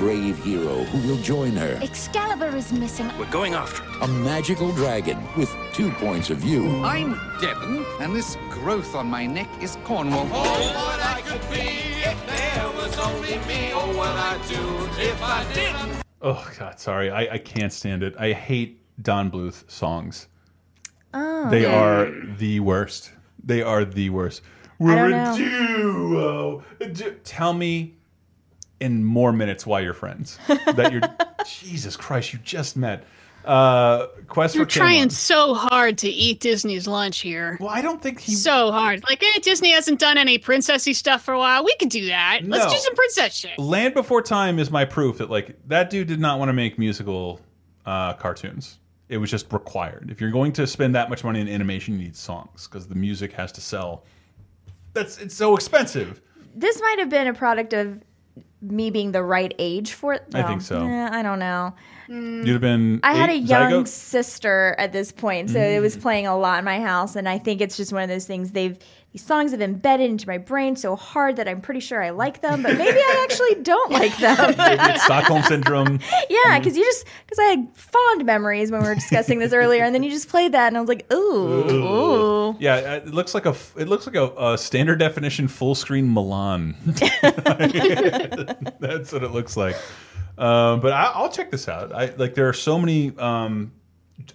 Brave hero who will join her. Excalibur is missing. We're going after it. A magical dragon with two points of view. I'm Devon, and this growth on my neck is Cornwall. Oh, what I could be if there was only me. Oh, what I'd do if I didn't. Oh, God, sorry. I, I can't stand it. I hate Don Bluth songs. Oh. They are the worst. They are the worst. We're a duo. A du- Tell me in more minutes why you're friends. That you're Jesus Christ, you just met. Uh Quest You're for trying Camelot. so hard to eat Disney's lunch here. Well, I don't think he so hard. Like, eh, Disney hasn't done any princessy stuff for a while. We could do that. Let's do some princess shit. Land Before Time is my proof that like that dude did not want to make musical uh, cartoons. It was just required. If you're going to spend that much money in animation, you need songs because the music has to sell. That's it's so expensive. This might have been a product of me being the right age for it. I think so. eh, I don't know. You'd have been. I had a young zygote? sister at this point, so it was Mm. playing a lot in my house, and I think it's just one of those things. They've these songs have embedded into my brain so hard that I'm pretty sure I like them, but maybe I actually don't like them. It's Stockholm syndrome. yeah, because you just because I had fond memories when we were discussing this earlier, and then you just played that, and I was like, ooh, ooh. Yeah, uh, it looks like a it looks like a, a standard definition full screen Mulan. That's what it looks like. Um, but I, I'll check this out. I like there are so many. Um,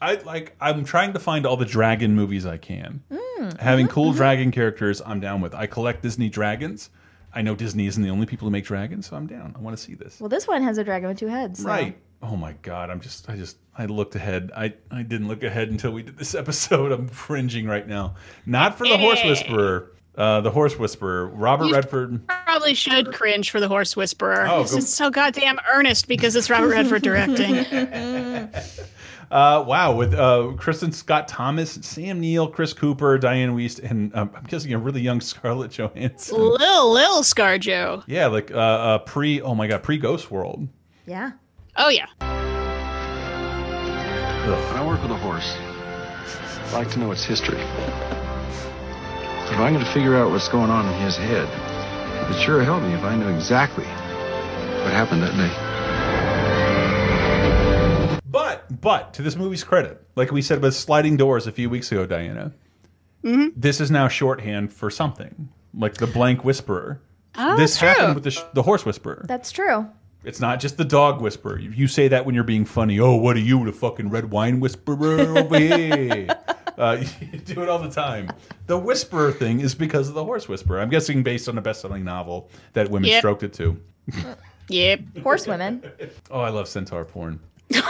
I like I'm trying to find all the dragon movies I can. Mm, Having mm-hmm, cool dragon characters, I'm down with. I collect Disney dragons. I know Disney isn't the only people who make dragons, so I'm down. I want to see this. Well, this one has a dragon with two heads. so- Right. Oh my god, I'm just I just I looked ahead. I I didn't look ahead until we did this episode. I'm cringing right now. Not for the horse whisperer. Uh, the Horse Whisperer, Robert You- Redford. Probably should cringe for the Horse Whisperer. Oh, this go- is so goddamn earnest because it's Robert Redford directing. Uh, wow, with uh, Kristin Scott Thomas, Sam Neill, Chris Cooper, Dianne Wiest, and um, I'm guessing a really young Scarlett Johansson. Lil Lil ScarJo. Yeah, like uh, uh, pre. Oh my god, pre Ghost World. Yeah. Oh yeah. When I work with a horse, I like to know its history. If I'm going to figure out what's going on in his head, it would sure help me if I knew exactly what happened that day. But but to this movie's credit, like we said with Sliding Doors a few weeks ago, Diana, Mhm. this is now shorthand for something like the Blank Whisperer. Oh, this true. happened with the, sh the Horse Whisperer. That's true. It's not just the dog whisperer. You, you say that when you're being funny. Oh, what are you, the fucking red wine whisperer over here? Uh, you do it all the time. The whisperer thing is because of the horse whisperer. I'm guessing based on a best-selling novel that women Yep. stroked it to. Yep. horse women. Oh, I love centaur porn.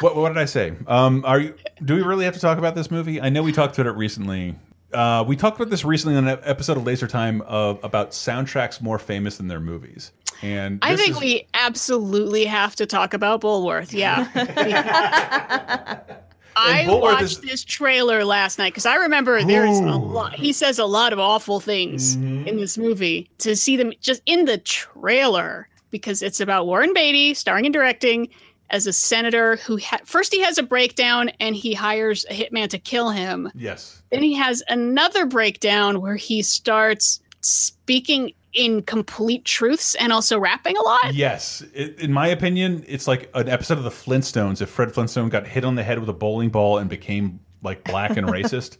What, what did I say? Um, are you? Do we really have to talk about this movie? I know we talked about it recently. Uh, we talked about this recently on an episode of Laser Time of about soundtracks more famous than their movies. And I think is- we absolutely have to talk about Bulworth. Yeah. I Bulworth watched is- this trailer last night because I remember there's a lot. He says a lot of awful things Mm-hmm. in this movie. To see them just in the trailer because it's about Warren Beatty starring and directing as a senator who ha- first he has a breakdown and he hires a hitman to kill him. Yes. Then he has another breakdown where he starts speaking in complete truths and also rapping a lot. Yes, it, in my opinion, it's like an episode of the Flintstones. If Fred Flintstone got hit on the head with a bowling ball and became like black and racist,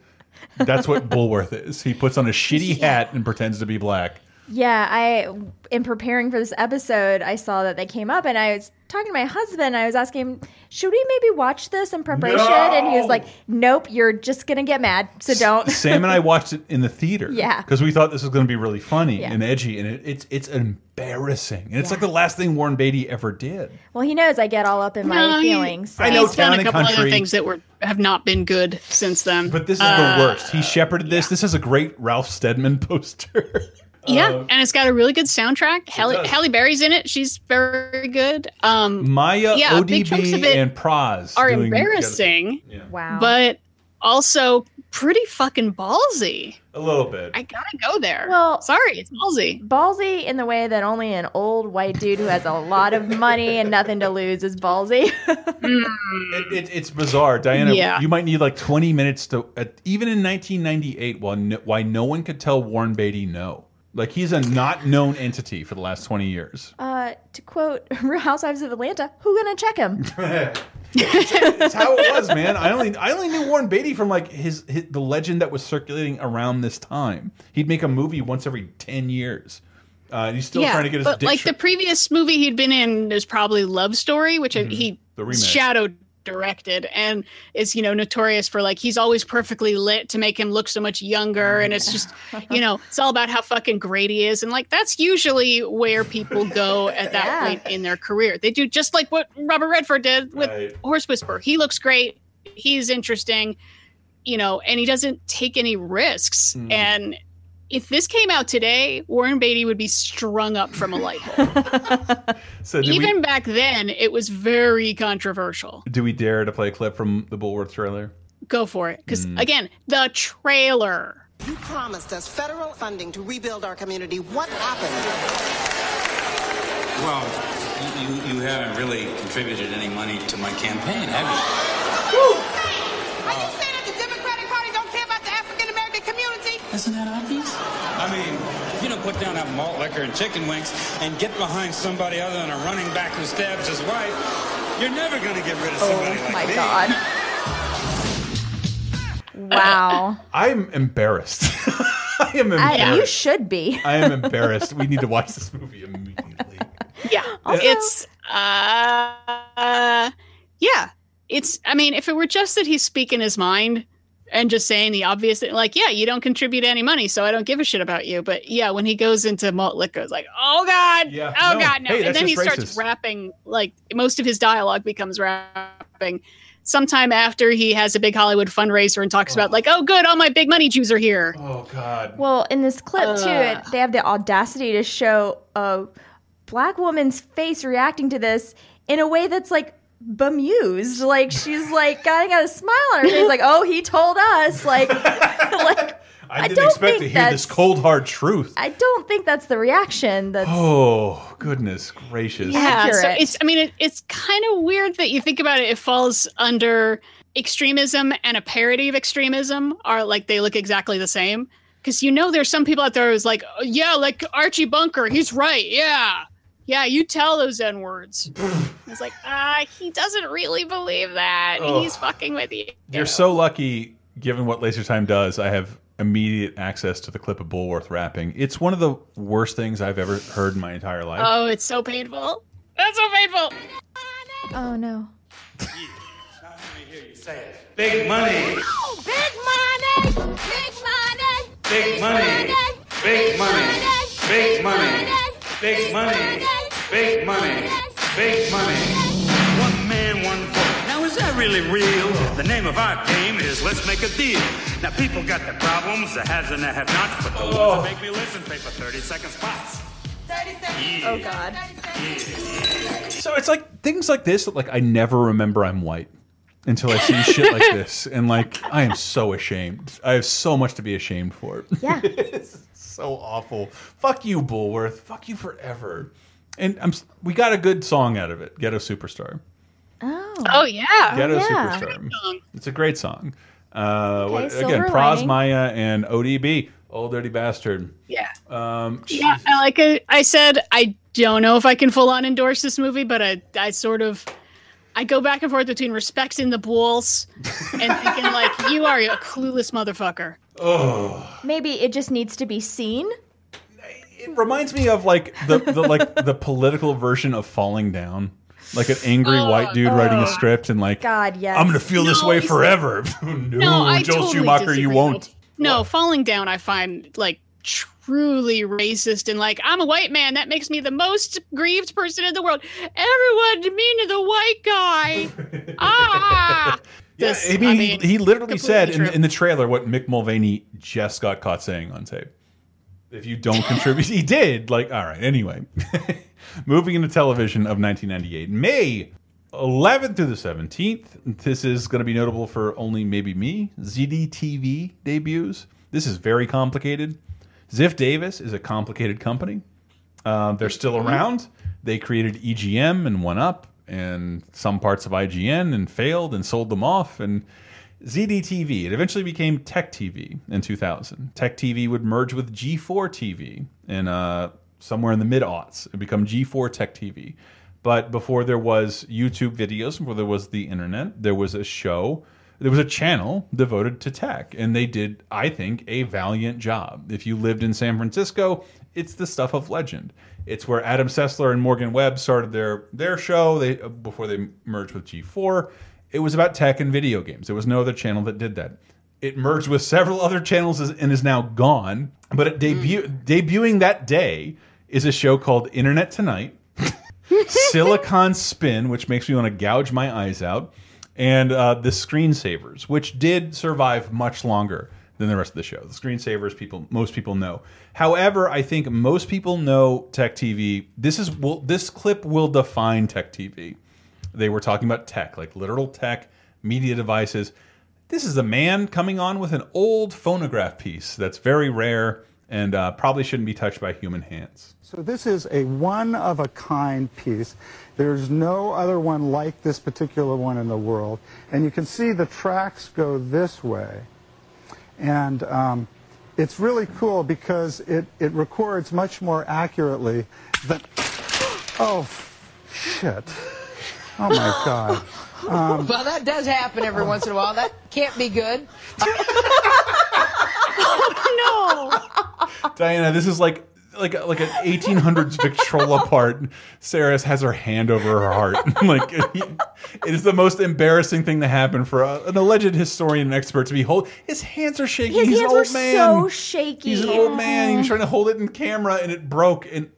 that's what Bulworth is. He puts on a shitty hat and pretends to be black. Yeah, I in preparing for this episode, I saw that they came up, and I was talking to my husband. I was asking him, "Should we maybe watch this in preparation?" And he was like, "Nope, you're just gonna get mad, so don't." Sam and I watched it in the theater. Yeah. because we thought this was going to be really funny Yeah. and edgy, and it, it's it's embarrassing, and it's like the last thing Warren Beatty ever did. well, he knows I get all up in my No, he- feelings. I know He's done a and couple other things that were have not been good since then. But this is Uh, the worst. He shepherded this. This is a great Ralph Steadman poster. Yeah, Uh, and it's got a really good soundtrack. Halle. Halle Berry's in it. She's very good. Um, Mya, yeah, big of ODB, it and Pras are doing- embarrassing. Wow. But also pretty fucking ballsy. A little bit. I gotta go there. Well, sorry, it's ballsy. Ballsy in the way that only an old white dude who has a lot of money and nothing to lose is ballsy. It, it, it's bizarre, Diana. Yeah. You might need like 20 minutes to, uh, even in 1998, while no, why no one could tell Warren Beatty no. Like he's a not known entity for the last 20 years. uh, to quote Real Housewives of Atlanta, "Who gonna check him?" It's how it was, man. I only I only knew Warren Beatty from like his, his the legend that was circulating around this time. He'd make a movie once every 10 years. Uh, and he's still yeah, trying to get his but like the previous movie he'd been in is probably Love Story, which Mm-hmm. he The remake. shadow directed and is you know notorious for like he's always perfectly lit to make him look so much younger and it's just you know it's all about how fucking great he is and like that's usually where people go at that Yeah. point in their career they do just like what robert redford did with Right. horse whisperer he looks great he's interesting you know and he doesn't take any risks Hmm. and if this came out today warren beatty would be strung up from a light bulb So even we, back then it was very controversial do we dare to play a clip from the Bulworth trailer? go for it because Mm. again the trailer You promised us federal funding to rebuild our community. What happened? Well, you, you haven't really contributed any money to my campaign, have you? Are Isn't that obvious? I mean, if you don't put down that malt liquor and chicken wings and get behind somebody other than a running back who stabs his wife, you're never going to get rid of somebody like Oh my me. god! Wow, I'm embarrassed. I am embarrassed. I, you should be. I am embarrassed. We need to watch this movie immediately. yeah it's uh yeah it's i mean if it were just that he's speaking his mind and just saying the obvious thing like yeah you don't contribute any money so i don't give a shit about you but yeah when he goes into malt liquor it's like oh god Yeah, oh no. god no Hey, and then he just starts rapping like most of his dialogue becomes rapping sometime after he has a big Hollywood fundraiser and talks about oh. like, oh, good, all my big money Jews are here. Oh God. Well, in this clip too, they have the audacity to show a black woman's face reacting to this in a way that's like bemused. Like she's like got, got a smile on her face, like, "Oh, he told us." Like, like I didn't don't expect to hear this cold hard truth. I don't think that's the reaction. That's Oh goodness gracious! Yeah, so it's I mean it, it's kind of weird that you think about it. It falls under extremism and a parody of extremism are like they look exactly the same. Because you know there's some people out there who's like, "Oh, yeah, like Archie Bunker, he's right. Yeah. Yeah, you tell those N words. it's like, ah, he doesn't really believe that. Ugh. He's fucking with you. You're so lucky, given what Laser Time does. I have immediate access to the clip of Bulworth rapping. It's one of the worst things I've ever heard in my entire life. Oh, it's so painful. That's so painful. oh no. Big money, Big money! Big money! big money, big money, big money, big money, big money, big money. Big money. One man, one vote. Now is that really real? The name of our game is Let's Make a Deal. Now people got their problems, the haves and the have-nots, but the ones that make me listen pay for 30 second spots. Oh God. So it's like things like this. Like I never remember I'm white until I see shit like this, and like I am so ashamed. I have so much to be ashamed for. Yeah. it's so awful. Fuck you, Bulworth. Fuck you forever. And I'm we got a good song out of it. Ghetto Superstar. Oh. Oh yeah. Ghetto yeah. Superstar. It's a great song. Uh, what, again, Pras Lining. Mya and ODB, Old Dirty Bastard. Yeah. Um, Yeah, I like I, I said, I don't know if I can full on endorse this movie, but I, I sort of, I go back and forth between respecting the bulls and thinking like, you are a clueless motherfucker. Oh. Maybe it just needs to be seen. It reminds me of like the, the like the political version of Falling Down. Like an angry white dude writing a script and like God, yes. I'm gonna feel this way forever. no, No, I Joel totally Schumacher, you won't. No, falling down, I find like truly racist and like, I'm a white man. That makes me the most grieved person in the world. Everyone mean to the white guy. ah. Yeah, I mean, I he- mean, he, literally said in, in the trailer what Mick Mulvaney just got caught saying on tape. If you don't contribute, he did. Like, all right. Anyway, moving into television of 1998, May 11th through the 17th. This is going to be notable for only maybe me. ZDTV debuts. This is very complicated. Ziff Davis is a complicated company. Uh, they're still around. They created EGM and One Up and some parts of IGN and failed and sold them off. And ZDTV, it eventually became Tech TV in 2000. Tech TV would merge with G4 TV in uh, somewhere in the mid aughts and become G4 Tech TV. But before there was YouTube videos, before there was the internet, there was a show there was a channel devoted to tech and they did i think a valiant job if you lived in san francisco it's the stuff of legend. It's where adam sessler and morgan webb started their their show. They before they merged with g4 it was about tech and video games. There was no other channel that did that. It merged with several other channels and is now gone. But it debut debuting that day is a show called internet tonight Silicon Spin, which makes me want to gouge my eyes out, and uh, the Screensavers, which did survive much longer than the rest of the show. The Screensavers, people, most people know. However, I think most people know Tech TV. This is will this clip will define Tech TV. They were talking about tech, like literal tech, media devices. This is a man coming on with an old phonograph piece that's very rare and uh, probably shouldn't be touched by human hands. So this is a one-of-a-kind piece. There's no other one like this particular one in the world. And you can see the tracks go this way. And um, it's really cool because it, it records much more accurately than... Oh, shit. Oh, my God. Um, well, that does happen every once in a while. That can't be good. oh no! Diana, this is like like like an 1800s Victrola part. Sarah has her hand over her heart. like it is the most embarrassing thing to happen for a, an alleged historian and expert to be hold. His hands are shaking. His He's hands an are old man. so shaky. He's an old man. He's uh-huh. trying to hold it in camera and it broke. And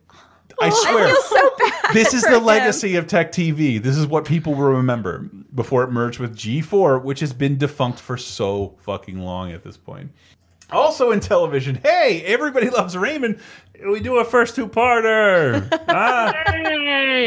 I Oh, swear, I feel so bad this is the him. legacy of Tech TV. This is what people will remember before it merged with G4, which has been defunct for so fucking long at this point. Also in television, hey, everybody loves Raymond. We do a first two-parter. ah,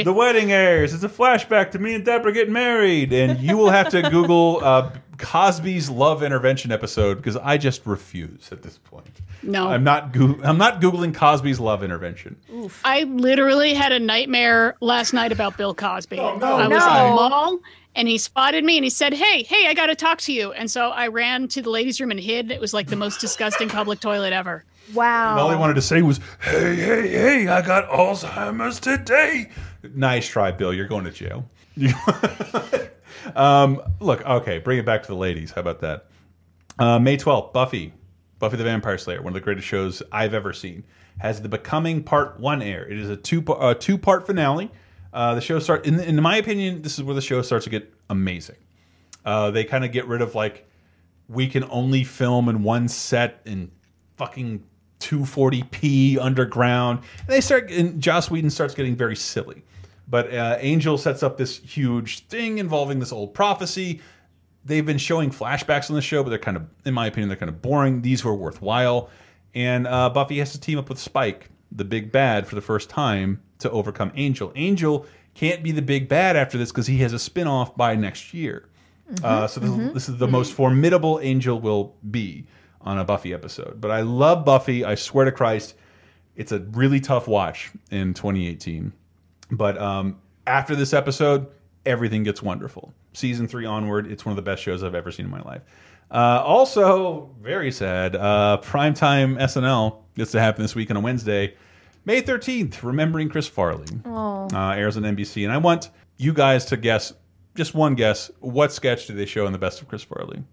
the wedding airs. It's a flashback to me and Debra getting married, and you will have to Google uh, Cosby's love intervention episode because I just refuse at this point. No. I'm not. Goo I'm not googling Cosby's love intervention. I literally had a nightmare last night about Bill Cosby. Oh, no. I was No. in the mall and he spotted me and he said, Hey, hey, I got to talk to you. And so I ran to the ladies' room and hid. It was like the most disgusting public toilet ever. Wow. And all he wanted to say was, "Hey, hey, hey! I got Alzheimer's today." Nice try, Bill. You're going to jail. um, look, okay, bring it back to the ladies. How about that? Uh, May 12th, Buffy, Buffy the Vampire Slayer, one of the greatest shows I've ever seen, has the Becoming Part One air. It is a two uh, two part finale. Uh, the show start in, in my opinion, this is where the show starts to get amazing. Uh, they kind of get rid of like we can only film in one set in fucking 240p underground. And they start, and Joss Whedon starts getting very silly. But uh, Angel sets up this huge thing involving this old prophecy. They've been showing flashbacks on the show, but they're kind of, in my opinion, they're kind of boring. These were worthwhile. And uh, Buffy has to team up with Spike, the big bad, for the first time to overcome Angel. Angel can't be the big bad after this because he has a spin off by next year. Uh, so this, mhm, this is the most formidable Angel will be on a Buffy episode. But I love Buffy. I swear to Christ, it's a really tough watch in 2018. But um, after this episode, everything gets wonderful. Season three onward, it's one of the best shows I've ever seen in my life. Uh, also, very sad. Uh, primetime SNL gets to happen this week on a Wednesday, May 13th. Remembering Chris Farley Oh. uh, airs on NBC, and I want you guys to guess, just one guess, what sketch do they show in the Best of Chris Farley?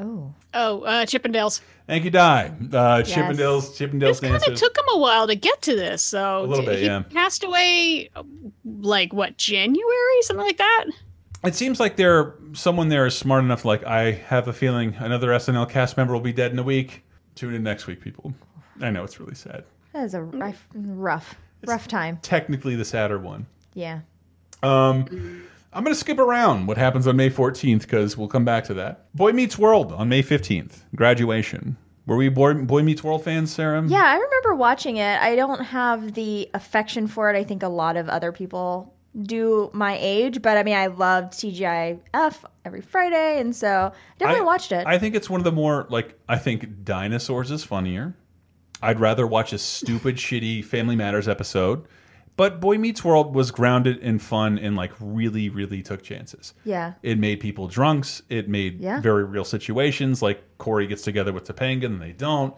Oh. Oh, uh, Chippendales. Thank you, Di. Uh, Yes. Chippendales, Chippendales This kind of took him a while to get to this. So A little bit, he yeah. passed away, like what January, something like that. It seems like there someone there is smart enough. Like I have a feeling another SNL cast member will be dead in a week. Tune in next week, people. I know it's really sad. That is a rough, rough, rough time. Technically, the sadder one. Yeah. Um, I'm going to skip around what happens on May 14th because we'll come back to that. Boy Meets World on May 15th. Graduation. Were we Boy, Boy Meets World fans, Sarah? Yeah, I remember watching it. I don't have the affection for it. I think a lot of other people do my age, but I mean, I loved TGIF every Friday, and so definitely I- watched it. I think it's one of the more like I think Dinosaurs is funnier. I'd rather watch a stupid, shitty Family Matters episode. But Boy Meets World was grounded in fun and like really, really took chances. yeah. It made people drunks. It made Yeah. very real situations like Cory gets together with Topanga and they don't.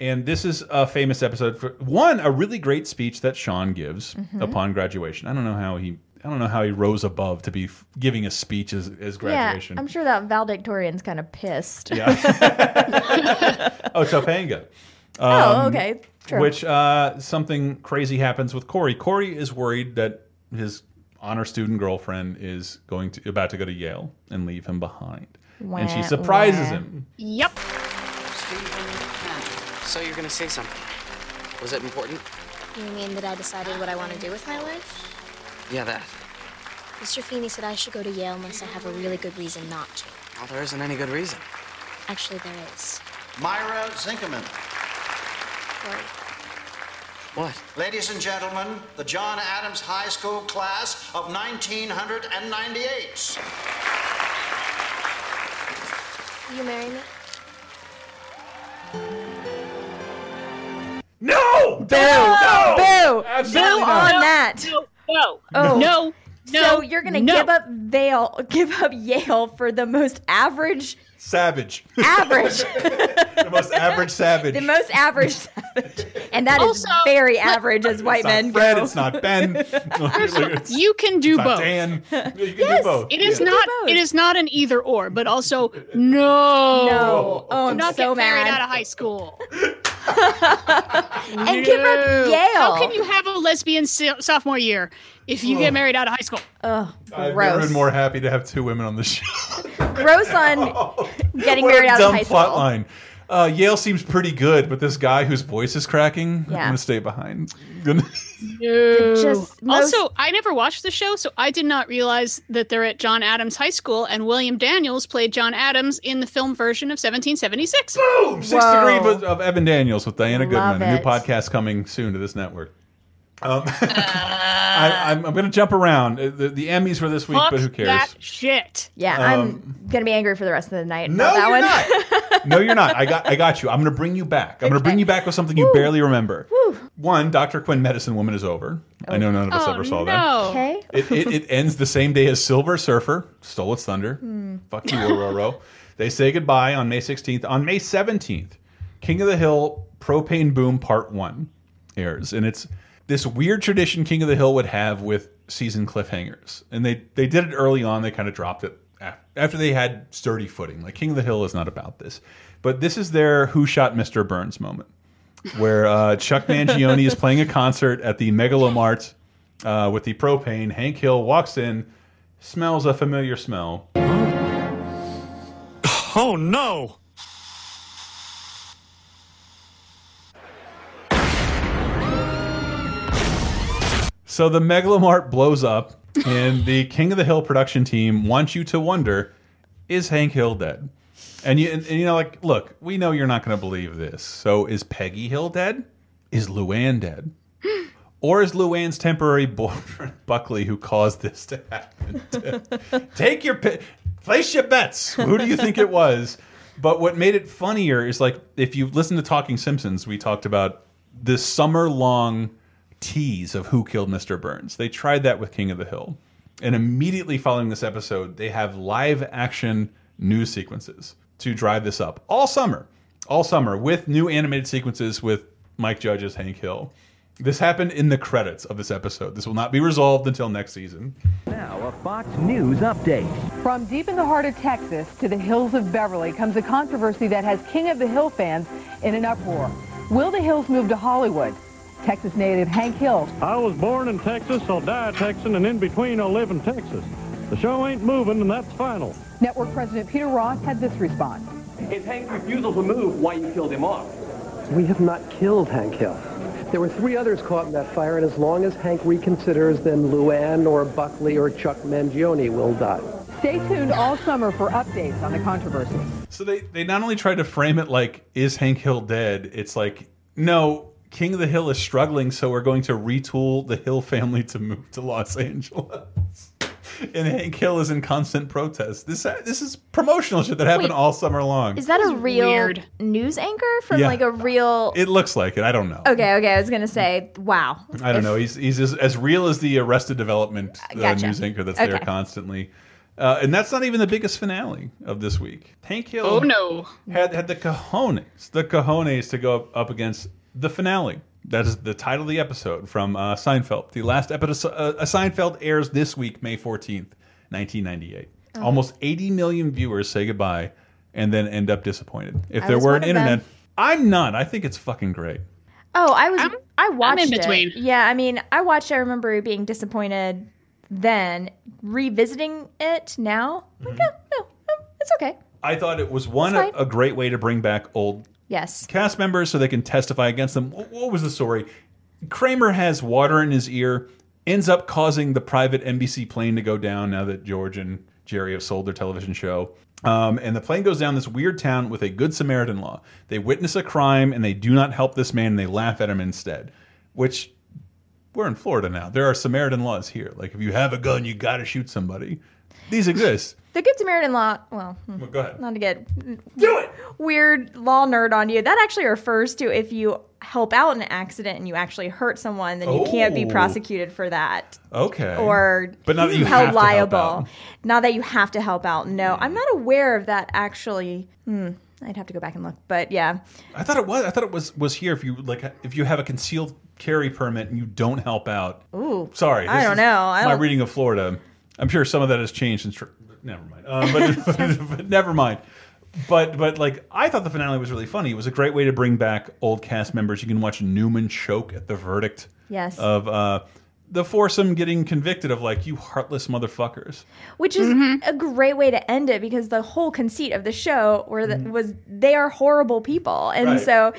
And this is a famous episode for one, a really great speech that Shawn gives Mhm. upon graduation. I don't know how he I don't know how he rose above to be giving a speech as, as graduation. Yeah, I'm sure that valedictorian's kind of pissed. Yeah. oh, Topanga. Oh, okay. True. Which uh, something crazy happens with Cory. Cory is worried that his honor student girlfriend is going to about to go to Yale and leave him behind, and she surprises wah. him. Yep. So you're gonna say something. Was it important? You mean that I decided what I want to do with my life? Yeah, that. Mr. Feeney said I should go to Yale unless I have a really good reason not to. Well, there isn't any good reason. Actually, there is. Myra Zinkerman. What? Ladies and gentlemen, the John Adams High School class of 1998. Will you marry me? No! Boo! No! Boo! Absolutely Boo not. on that. No, no, Oh. no, no. So you're gonna no. give up Vale, give up Yale for the most average, Savage. average, the most average savage. the most average savage, and that is Also, very average as white it's men not Fred. go. It's not Ben. It's- you can do it's not both. Dan. You can yes, do both. it is Yeah. not. It is not an either or, but also no. No. Oh, I'm Do not so get married mad. out of high school. and give up No. Yale. How can you have a lesbian so- sophomore year if you Ugh. get married out of high school? Ugh, I've never been more happy to have two women on the show. Gross on getting What married a out dumb of high school. plot school. line. Uh, Yale seems pretty good, but this guy whose voice is cracking, I'm going to stay behind. No. Just most- also, I never watched the show, so I did not realize that they're at John Adams High School, and William Daniels played John Adams in the film version of 1776. Boom! Six degrees of, of Evan Daniels with Diana Love Goodman. A new it. podcast coming soon to this network. Um, I, I'm, I'm going to jump around. Uh, The, the Emmys for this week, but who cares? that shit. Yeah, Um, I'm gonna be angry for the rest of the night. No, that you're one. no, you're not. I got, I got you. I'm going to bring you back. I'm going to bring you back with something you barely remember. One, Dr. Quinn Medicine Woman is over. I know none of us Oh, ever saw that. Okay. It, it, it ends the same day as Silver Surfer stole its thunder. Hmm. Fuck you, Ororo. They say goodbye on May 16th. On May 17th, King of the Hill Propane Boom Part 1 airs. And it's this weird tradition King of the Hill would have with season cliffhangers. And they, they did it early on. They kind of dropped it after they had sturdy footing. Like King of the Hill is not about this. But this is their Who Shot Mr. Burns moment where uh, Chuck Mangione is playing a concert at the Mega Lo Mart uh, with the propane. Hank Hill walks in, smells a familiar smell. Oh no! So the Mega Lo Mart blows up, and the King of the Hill production team wants you to wonder: Is Hank Hill dead? And you, and, and you know, like, look, we know you're not going to believe this. So is Peggy Hill dead? Is Luann dead? Or is Luann's temporary boyfriend Buckley who caused this to happen? Take your place your bets. Who do you think it was? But what made it funnier is like if you listen to Talking Simpsons, we talked about this summer long tease of who killed Mr. Burns. They tried that with King of the Hill. And immediately following this episode, they have live action news sequences to drive this up all summer. All summer with new animated sequences with Mike Judge as Hank Hill. This happened in the credits of this episode. This will not be resolved until next season. Now, a Fox News update. From deep in the heart of Texas to the hills of Beverly comes a controversy that has King of the Hill fans in an uproar. Will the Hills move to Hollywood? Texas native Hank Hill. I was born in Texas, I'll die a Texan, and in between I'll live in Texas. The show ain't moving, and that's final. Network President Peter Ross had this response. It's Hank's refusal to move why you killed him off. We have not killed Hank Hill. There were three others caught in that fire, and as long as Hank reconsiders, then Luann or Buckley or Chuck Mangione will die. Stay tuned all summer for updates on the controversy. So they, they not only tried to frame it like, is Hank Hill dead? It's like, no, King of the Hill is struggling, so we're going to retool the Hill family to move to Los Angeles. and Hank Hill is in constant protest. This this is promotional shit that happened Wait, all summer long. Is that a real weird. news anchor from Yeah. like a real? It looks like it. I don't know. Okay, okay. I was gonna say, wow. I don't If- know. He's he's as, as real as the Arrested Development uh, Gotcha. news anchor that's there constantly. Uh, and that's not even the biggest finale of this week. Hank Hill Oh, no. had had the cojones, the cojones to go up, up against the finale. That is the title of the episode from uh, Seinfeld. The last episode, uh, Seinfeld airs this week, May fourteenth, nineteen ninety eight. Oh. Almost eighty million viewers say goodbye and then end up disappointed. If I there were an of them. internet, I'm not. I think it's fucking great. Oh, I was. i watched in it. Yeah, I mean, I watched. I remember being disappointed then. Revisiting it now, like, Mm-hmm. oh, no, no, it's okay. I thought it was one a, a great way to bring back old Yes. cast members so they can testify against them. What, was the story? Kramer has water in his ear, ends up causing the private NBC plane to go down now that George and Jerry have sold their television show. Um, and the plane goes down this weird town with a good Samaritan law. They witness a crime and they do not help this man they laugh at him instead, which we're in Florida now. There are Samaritan laws here. Like if you have a gun, you got to shoot somebody. These exist. The Good Samaritan law. Well, hmm, Well, go ahead. not to get do it weird law nerd on you. That actually refers to if you help out in an accident and you actually hurt someone, then you can't be Oh. prosecuted for that. Okay. Or but not that you held have to help liable. Not that you have to help out. No, I'm not aware of that actually. Hmm, I'd have to go back and look. But yeah, I thought it was. I thought it was was here if you like if you have a concealed carry permit and you don't help out. Ooh. Sorry, I don't is know. I my don't- reading of Florida. I'm sure some of that has changed since. Never mind. Um, but, but never mind. But but like I thought the finale was really funny. It was a great way to bring back old cast members. You can watch Newman choke at the verdict. Yes. Of uh, the foursome getting convicted of like you heartless motherfuckers. which is Mm-hmm. a great way to end it because the whole conceit of the show were that Mm-hmm. was they are horrible people, and Right. so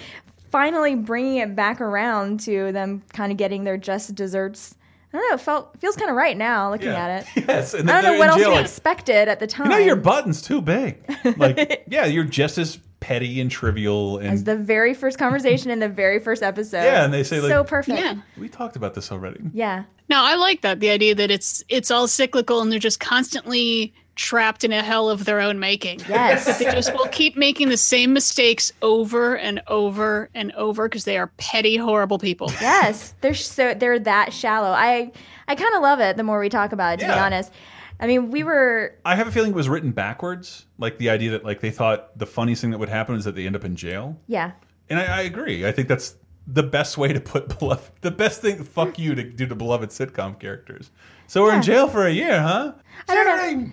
finally bringing it back around to them kind of getting their just desserts. I don't know. It felt feels kind of right now looking Yeah. at it. Yes, and I don't they're know what in else jail, we like, expected at the time. You know your button's too big. Like, yeah, you're just as petty and trivial and As the very first conversation in the very first episode. Yeah, and they say, like- so perfect. Yeah. we talked about this already. Yeah. No, I like that. The idea that it's it's all cyclical and they're just constantly trapped in a hell of their own making. Yes. they just will keep making the same mistakes over and over and over because they are petty, horrible people. yes, they're so they're that shallow. I I kind of love it. The more we talk about it, to be honest. I mean, we were I have a feeling it was written backwards. Like the idea that like they thought the funniest thing that would happen is that they end up in jail. yeah. And I, I agree. I think that's the best way to put beloved. The best thing, fuck you, to do to beloved sitcom characters. So we're in jail for a year, huh? I don't know.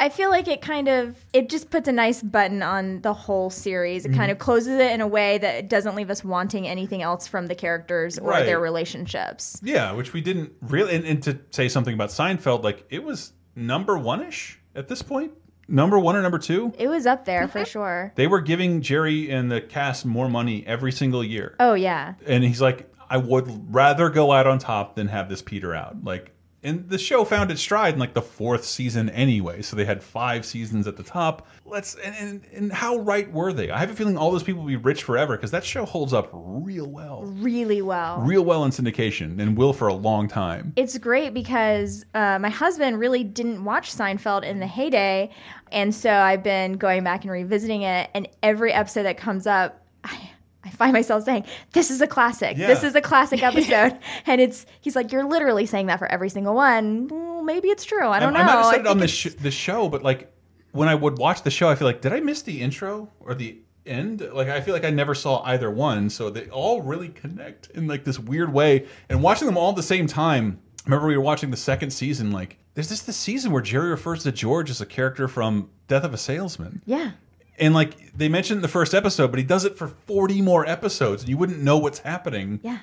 I feel like it kind of it just puts a nice button on the whole series. It Mm-hmm. kind of closes it in a way that doesn't leave us wanting anything else from the characters or Right. their relationships. Yeah, which we didn't really. And, and to say something about Seinfeld, like it was number one ish at this point. Number one or number two. It was up there for sure. They were giving Jerry and the cast more money every single year. Oh yeah. and he's like, I would rather go out on top than have this peter out. Like, and the show found its stride in like the fourth season anyway. So they had five seasons at the top. Let's and and, and how right were they? I have a feeling all those people will be rich forever because that show holds up real well, Really well. real well in syndication and will for a long time. It's great because uh, my husband really didn't watch Seinfeld in the heyday, and so I've been going back and revisiting it. And every episode that comes up, I, I find myself saying, "This is a classic. This is a classic episode." and it's he's like, "You're literally saying that for every single one." Well, maybe it's true. I don't I, know. I might have said it on the sh the show, but like when I would watch the show, I feel like did I miss the intro or the end? Like I feel like I never saw either one, so they all really connect in like this weird way. And watching them all at the same time, I remember we were watching the second season. Like there's this the season where Jerry refers to George as a character from Death of a Salesman. yeah. And like they mentioned in the first episode, but he does it for 40 more episodes, and you wouldn't know what's happening. Yeah.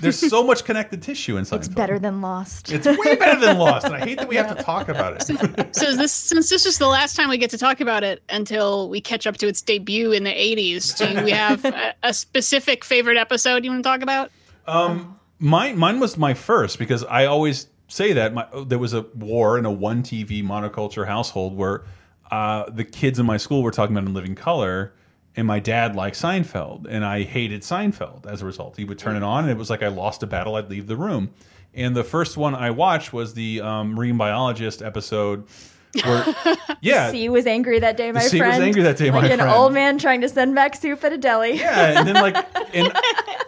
There's so much connected tissue in inside. It's better than Lost. It's way better than Lost, and I hate that we have to talk about it. So is this since this is the last time we get to talk about it until we catch up to its debut in the 80s, do we have a, a specific favorite episode you want to talk about? Um, mine mine was my first because I always say that my, there was a war in a one TV monoculture household where uh, the kids in my school were talking about In Living Color, and my dad liked Seinfeld, and I hated Seinfeld as a result. He would turn it on, and it was like I lost a battle. I'd leave the room. And the first one I watched was the um, marine biologist episode. Where, yeah, C was angry that day, my C was friend. angry that day, like my an friend. old man trying to send back soup at a deli. Yeah, and then like, and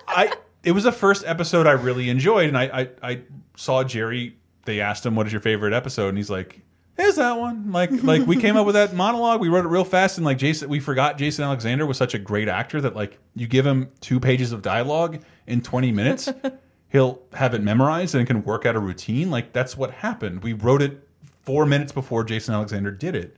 I, it was the first episode I really enjoyed, and I, I, I saw Jerry. They asked him, "What is your favorite episode?" And he's like, "Here's that one." Like, like we came up with that monologue. We wrote it real fast, and like Jason, we forgot Jason Alexander was such a great actor that like you give him two pages of dialogue in 20 minutes, he'll have it memorized and can work out a routine. Like that's what happened. We wrote it four minutes before Jason Alexander did it,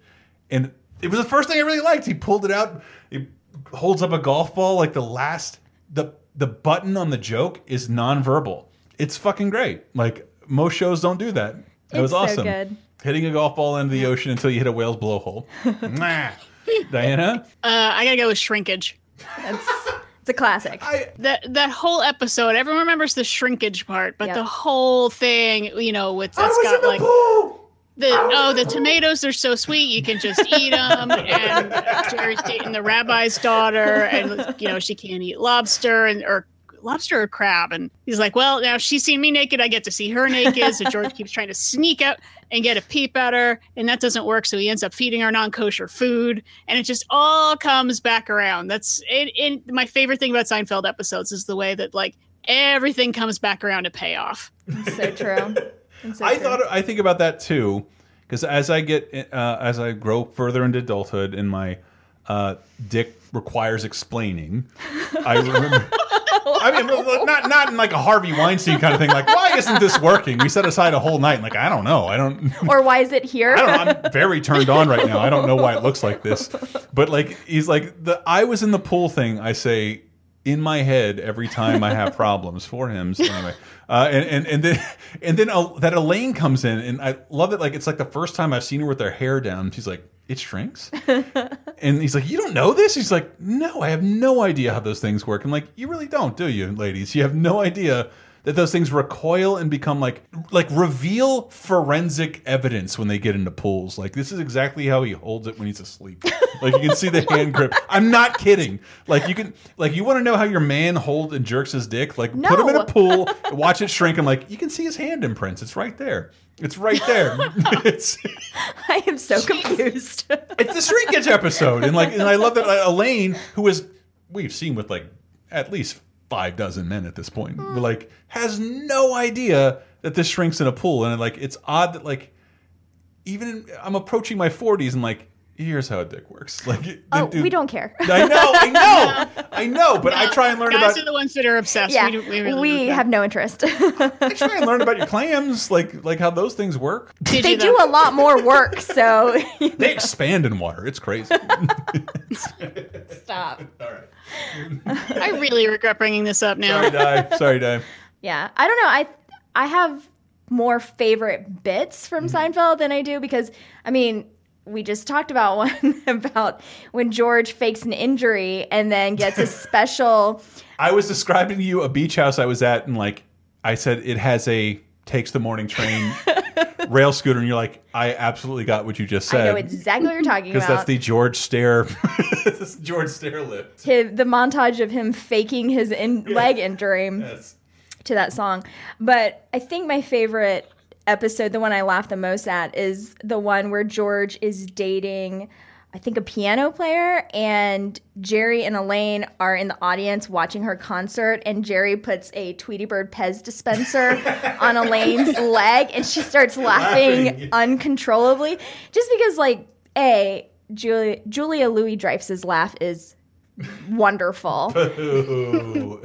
and it was the first thing I really liked. He pulled it out. He holds up a golf ball like the last the the button on the joke is nonverbal. It's fucking great. Like most shows don't do that. It was It's so awesome. good. Hitting a golf ball into the ocean until you hit a whale's blowhole. Mwah. Diana? Uh, I gotta go with Shrinkage. It's a classic. that that whole episode, everyone remembers the shrinkage part, but Yep. the whole thing, you know, with that's got like the oh the tomatoes are so sweet you can just eat them, and Jerry's dating the rabbi's daughter, and you know she can't eat lobster and or lobster or crab, and he's like, well now she's seen me naked, I get to see her naked, so George keeps trying to sneak out and get a peep at her, and that doesn't work, so he ends up feeding her non-kosher food, and it just all comes back around. That's it. it my favorite thing about Seinfeld episodes is the way that like everything comes back around to pay off. It's so true. It's so I true. thought I think about that too, because as I get uh, as I grow further into adulthood and my uh, dick requires explaining, I remember. I mean, not not in like a Harvey Weinstein kind of thing. Like, why isn't this working? We set aside a whole night. Like, I don't know. I don't. or why is it here? I don't know. I'm very turned on right now. I don't know why it looks like this, but like he's like the I was in the pool thing. I say in my head every time I have problems for him. So anyway, uh, and and and then and then uh, that Elaine comes in, and I love it. Like it's like the first time I've seen her with her hair down. She's like. it shrinks. and he's like, you don't know this? He's like, no, I have no idea how those things work. I'm like, you really don't, do you, ladies? You have no idea that those things recoil and become like like reveal forensic evidence when they get into pools. Like this is exactly how he holds it when he's asleep. Like you can see the hand grip. I'm not kidding. Like you can like you want to know how your man hold and jerks his dick? Like put him in a pool, watch it shrink. I'm like, you can see his hand imprints. It's right there. It's right there. it's I am so confused. it's the shrinkage episode, and like, and I love that Elaine, who is we've seen with like at least five dozen men at this point, but like has no idea that this shrinks in a pool, and like it's odd that like even in, I'm approaching my 40s and like here's how a dick works. Like, oh, dude- we don't care. I know, I know, I know, but I try and learn Guys about are the ones that are obsessed. Yeah, we, do- we, really we have no interest. I try and learn about your clams, like like how those things work. they do a lot more work, so They expand in water. It's crazy. stop. All right. I really regret bringing this up now. Sorry, Di. Sorry, Di. Yeah, I don't know. I I have more favorite bits from Mm-hmm. Seinfeld than I do because I mean we just talked about one about when George fakes an injury and then gets a special. I was describing to you a beach house I was at, and like I said, it has a takes the morning train rail scooter, and you're like, I absolutely got what you just said. I know exactly what you're talking about because that's the George Stair, George Stair lift. His, the montage of him faking his in, leg injury to that song. But I think my favorite episode, the one I laugh the most at, is the one where George is dating, I think, a piano player, and Jerry and Elaine are in the audience watching her concert, and Jerry puts a Tweety Bird Pez dispenser on Elaine's leg, and she starts laughing, Laughing. uncontrollably, just because, like, a Julia, Julia Louis Dreyfus's laugh is wonderful.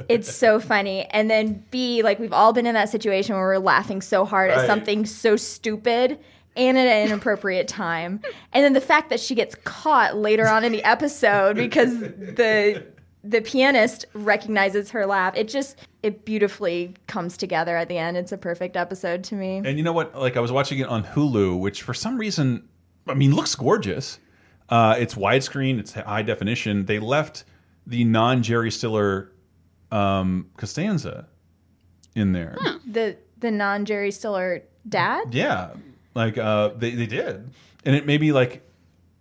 It's so funny. And then B, like we've all been in that situation where we're laughing so hard Right. at something so stupid and at an inappropriate time. And then the fact that she gets caught later on in the episode because the the pianist recognizes her laugh. It just it beautifully comes together at the end. It's a perfect episode to me. And you know what? Like I was watching it on Hulu, which for some reason, I mean, looks gorgeous. Uh, it's widescreen. It's high definition. They left the non Jerry Stiller um, Costanza in there. The the non Jerry Stiller dad? Yeah, like uh, they they did, and it made me like.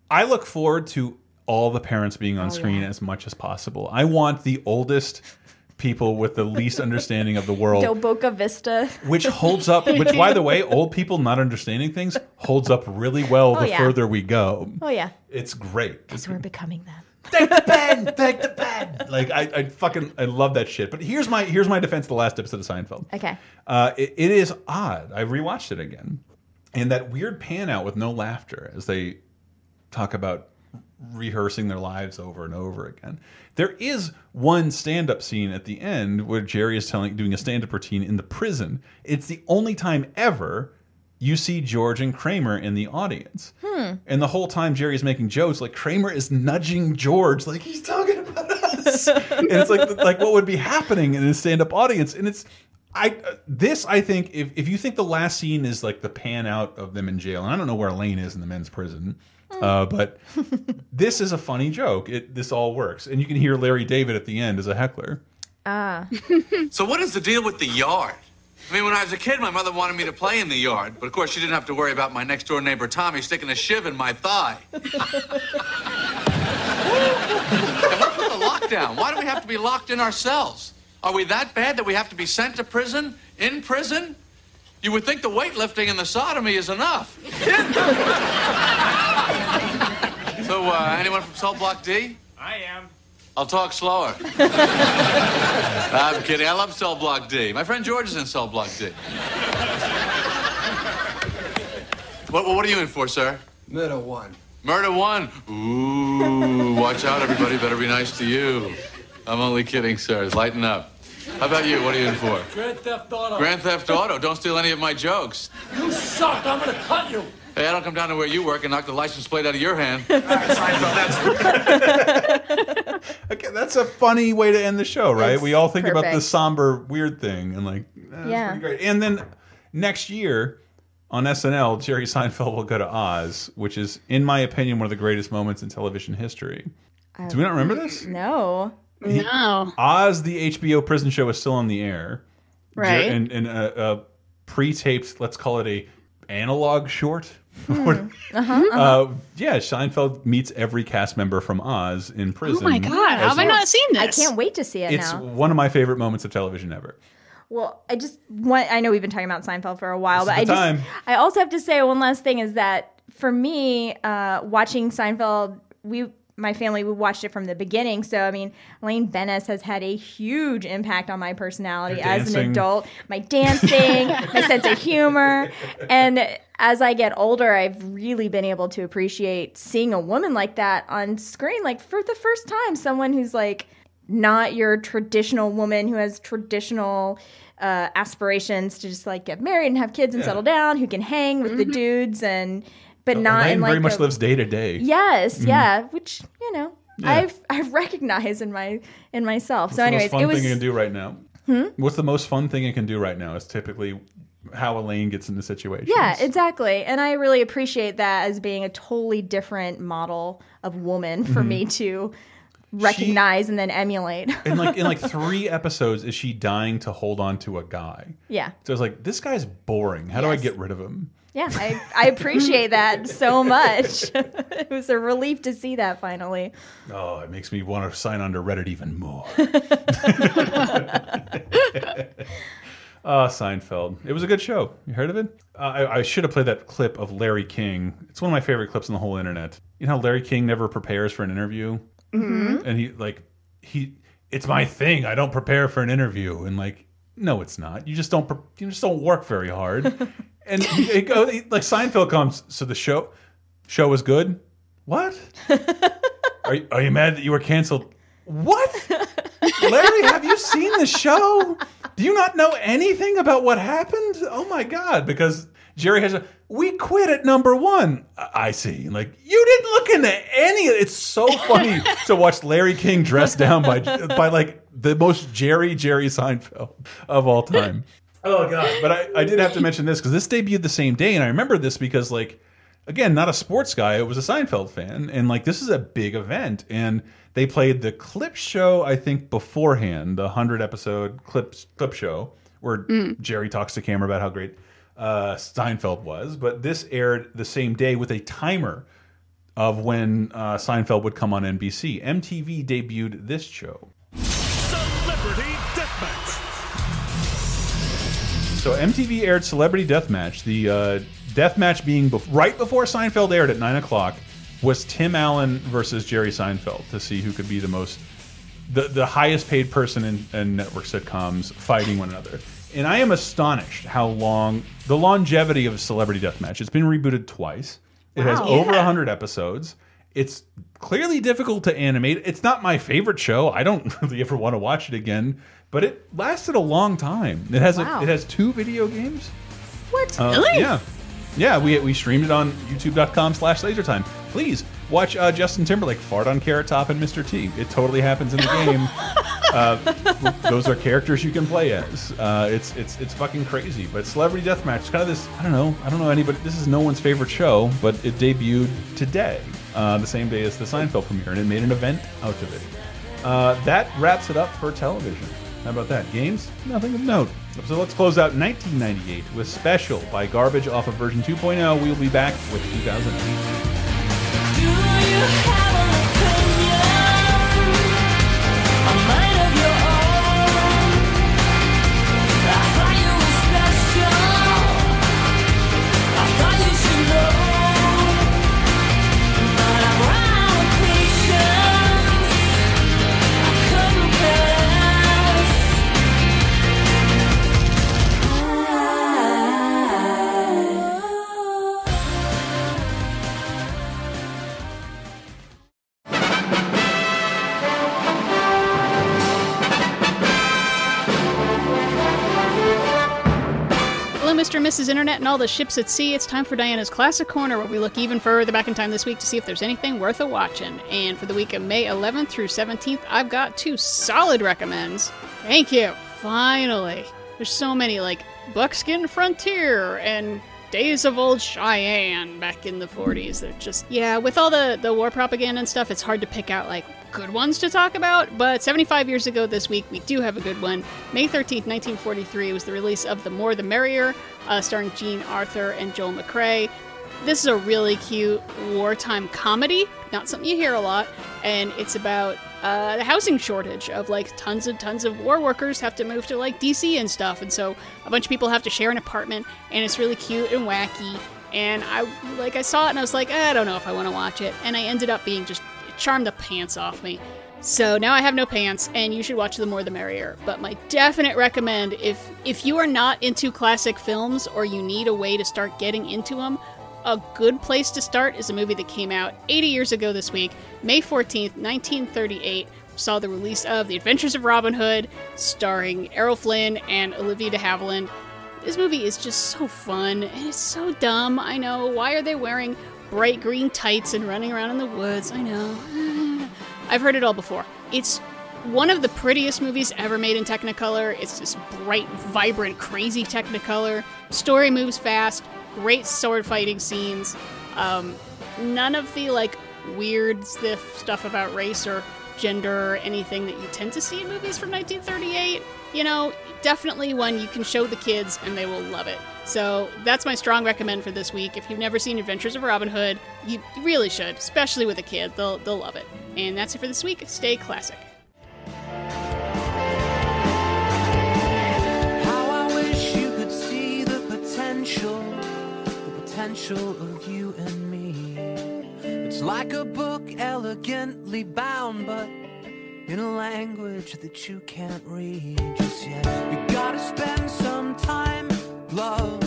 I look forward to all the parents being on Oh, screen yeah. as much as possible. I want the oldest people with the least understanding of the world. Del Boca Vista. which holds up which by the way old people not understanding things holds up really well Oh, the yeah. further we go Oh yeah. it's great Because we're becoming them. take the pen take the pen like I, I fucking i love that shit but here's my here's my defense of the last episode of seinfeld Okay. uh, it, it is odd i rewatched it again and that weird pan out with no laughter as they talk about rehearsing their lives over and over again. There is one stand-up scene at the end where Jerry is telling doing a stand-up routine in the prison. It's the only time ever you see George and Kramer in the audience. Hmm. And the whole time Jerry's making jokes, like Kramer is nudging George, like he's talking about us. and it's like like what would be happening in a stand-up audience. And it's I uh, this I think if if you think the last scene is like the pan out of them in jail, and I don't know where Elaine is in the men's prison, uh, but this is a funny joke. It this all works, and you can hear Larry David at the end as a heckler. Ah. So what is the deal with the yard? I mean, when I was a kid, my mother wanted me to play in the yard, but of course she didn't have to worry about my next door neighbor Tommy sticking a shiv in my thigh. and what's with the lockdown? Why do we have to be locked in ourselves? Are we that bad that we have to be sent to prison? In prison? You would think the weightlifting and the sodomy is enough. so, uh, anyone from Cell Block D? I am. I'll talk slower. I'm kidding. I love Cell Block D. My friend George is in Cell Block D. What, what are you in for, sir? Murder one. Murder one. Ooh, watch out, everybody. Better be nice to you. I'm only kidding, sir. Lighten up. How about you? What are you in for? Grand Theft Auto. Grand Theft Auto. Don't steal any of my jokes. You suck. I'm gonna cut you. Hey, I don't come down to where you work and knock the license plate out of your hand. Okay, that's a funny way to end the show, right? It's we all think about perfect. this somber, weird thing, and like, eh, Yeah. pretty great. And then next year, on SNL, Jerry Seinfeld will go to Oz, which is, in my opinion, one of the greatest moments in television history. Do we not remember this? No. No. Oz, the HBO prison show, is still on the air, Right. Jer- And, and a, a pre-taped, let's call it a analog short. Uh-huh. Uh, yeah, Seinfeld meets every cast member from Oz in prison. Oh my God, how have I not seen this? I can't wait to see it It's now. one of my favorite moments of television ever. Well, I just want. I know we've been talking about Seinfeld for a while, This but I is just. time. I also have to say one last thing is that for me, uh, watching Seinfeld, we my family we watched it from the beginning. So I mean, Elaine Benes has had a huge impact on my personality as an adult. My dancing, my sense of humor, and as I get older, I've really been able to appreciate seeing a woman like that on screen, like for the first time, someone who's like not your traditional woman who has traditional uh, aspirations to just like get married and have kids and Yeah. settle down, who can hang with the dudes and but not Elaine in like very much a- lives day to day. Yes, Mhm. yeah, which you know Yeah. I've I've recognized in my in myself. What's so, the anyways, most fun it was thing you can do right now? Hmm? What's the most fun thing you can do right now? Is typically how Elaine gets into situations. yeah, exactly, and I really appreciate that as being a totally different model of woman for Mhm. me to recognize and then emulate. in like in like three episodes, is she dying to hold on to a guy? yeah. So it's like this guy's boring. How do I get rid of him? Yeah, I, I appreciate that so much. it was a relief to see that finally. Oh, it makes me want to sign on to Reddit even more. Uh, Seinfeld. It was a good show. You heard of it? Uh, I, I should have played that clip of Larry King. It's one of my favorite clips on the whole internet. You know how Larry King never prepares for an interview? Mhm. And he, like, he, it's my thing. I don't prepare for an interview. And, like, no, it's not. You just don't, you just don't work very hard. and he, he go, he- like, Seinfeld comes, so the show, show was good? What? are, you- are you mad that you were canceled? What? Larry, have you seen the show? Do you not know anything about what happened? Oh my god! Because Jerry has a we quit at number one. I I see. Like you didn't look into any. It's so funny to watch Larry King dressed down by by like the most Jerry Jerry Seinfeld of all time. Oh god! But I, I did have to mention this because this debuted the same day, and I remember this because like again, not a sports guy, It was a Seinfeld fan, and like this is a big event, and they played the clip show I think beforehand, the hundred episode clip clip show where Mm. Jerry talks to camera about how great uh, Seinfeld was, but this aired the same day with a timer of when uh, Seinfeld would come on NBC. MTV debuted this show. So MTV aired Celebrity Deathmatch. The uh, deathmatch being bef right before Seinfeld aired at nine o'clock was Tim Allen versus Jerry Seinfeld to see who could be the most, the the highest paid person in, in network sitcoms fighting one another. And I am astonished how long the longevity of Celebrity Deathmatch. It's been rebooted twice. It has Wow. over Yeah. hundred episodes. It's clearly difficult to animate. It's not my favorite show. I don't really ever want to watch it again. But it lasted a long time. It has Wow. a, it has two video games. What? Uh, Yeah, yeah. We we streamed it on YouTube.com/slash LaserTime. Please watch uh, Justin Timberlake fart on Carrot Top and Mr. T. It totally happens in the game. uh, those are characters you can play as. Uh, it's it's it's fucking crazy. But Celebrity Deathmatch is kind of this. I don't know. I don't know anybody. This is no one's favorite show, but it debuted today, uh, the same day as the Seinfeld premiere, and it made an event out of it. Uh, that wraps it up for television. How about that? Games? Nothing of note. So let's close out 1998 with Special by Garbage off of version 2.0. We'll be back with 2008. Mr. Internet and all the ships at sea. It's time for Diana's Classic Corner, where we look even further back in time this week to see if there's anything worth a watching. And for the week of May 11th through 17th, I've got two solid recommends. Thank you. Finally. There's so many, like Buckskin Frontier and days of old Cheyenne back in the 40s. They're just, yeah, with all the, the war propaganda and stuff, it's hard to pick out like good ones to talk about. But 75 years ago this week, we do have a good one. May 13th, 1943 was the release of The More the Merrier, uh, starring Jean Arthur and Joel McCrea. This is a really cute wartime comedy, not something you hear a lot, and it's about uh, the housing shortage of like tons and tons of war workers have to move to like DC and stuff, and so a bunch of people have to share an apartment, and it's really cute and wacky. And I like I saw it and I was like, "Eh, I don't know if I want to watch it, and I ended up being just charmed the pants off me. So now I have no pants, and you should watch The More the Merrier. But my definite recommend if if you are not into classic films or you need a way to start getting into them, a good place to start is a movie that came out 80 years ago this week, May 14th, 1938. Saw the release of The Adventures of Robin Hood, starring Errol Flynn and Olivia de Havilland. This movie is just so fun and it's so dumb. I know. Why are they wearing bright green tights and running around in the woods? I know. I've heard it all before. It's one of the prettiest movies ever made in Technicolor. It's this bright, vibrant, crazy Technicolor. Story moves fast, great sword fighting scenes. Um, none of the like weird stiff stuff about race or gender or anything that you tend to see in movies from 1938. You know, definitely one you can show the kids and they will love it. So that's my strong recommend for this week. If you've never seen Adventures of Robin Hood, you really should, especially with a kid. They'll they'll love it. And that's it for this week. Stay classic. Potential of you and me. It's like a book elegantly bound, but in a language that you can't read just yet. You gotta spend some time, love.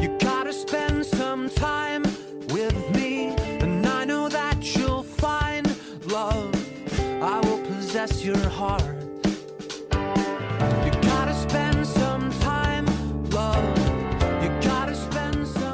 You gotta spend some time with me, and I know that you'll find love. I will possess your heart.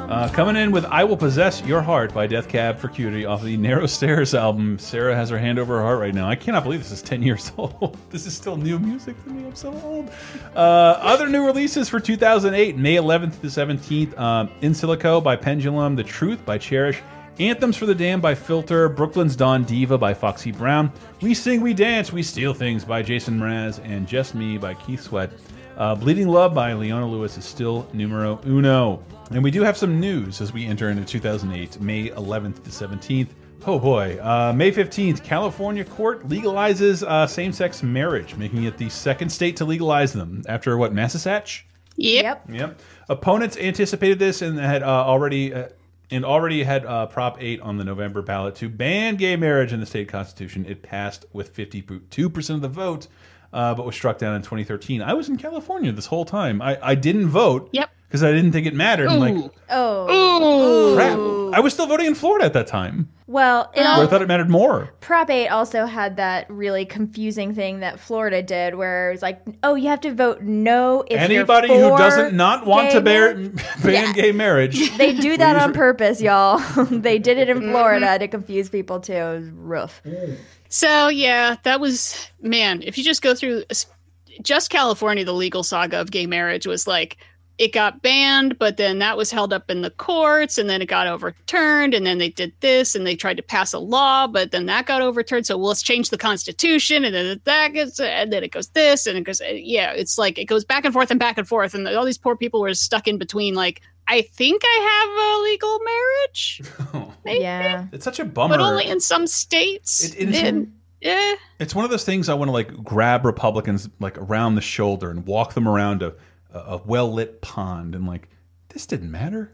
Uh, coming in with "I Will Possess Your Heart" by Death Cab for Cutie off the Narrow Stairs album. Sarah has her hand over her heart right now. I cannot believe this is ten years old. this is still new music to me. I'm so old. Uh, other new releases for 2008, May 11th to the 17th: um, "In Silico" by Pendulum, "The Truth" by Cherish. Anthems for the Damned by Filter, Brooklyn's Don Diva by Foxy Brown, We Sing, We Dance, We Steal Things by Jason Mraz, and Just Me by Keith Sweat. Uh, Bleeding Love by Leona Lewis is still numero uno. And we do have some news as we enter into 2008, May 11th to 17th. Oh boy. Uh, May 15th, California court legalizes uh, same sex marriage, making it the second state to legalize them after what, Massachusetts? Yep. Yep. Opponents anticipated this and had uh, already uh, and already had uh, Prop 8 on the November ballot to ban gay marriage in the state constitution. It passed with 52% of the vote, uh, but was struck down in 2013. I was in California this whole time. I, I didn't vote. Yep. Because I didn't think it mattered. I'm like, Oh. crap. I was still voting in Florida at that time, Well, it where all, I thought it mattered more. Prop 8 also had that really confusing thing that Florida did where it was like, oh, you have to vote no if you're Anybody who doesn't not want to bear, ban Yeah. gay marriage. They do that on purpose, y'all. they did it in Florida to confuse people too. It was rough. So yeah, that was man. If you just go through just California, the legal saga of gay marriage was like it got banned, but then that was held up in the courts, and then it got overturned, and then they did this, and they tried to pass a law, but then that got overturned. So well, let's change the constitution, and then that gets, and then it goes this, and it goes yeah. It's like it goes back and forth and back and forth, and all these poor people were stuck in between. Like I think I have a legal marriage, Yeah. It's such a bummer. but only in some states. It- it is- And, yeah. It's one of those things I want to like grab Republicans like around the shoulder and walk them around a, a, a well lit pond and like this didn't matter.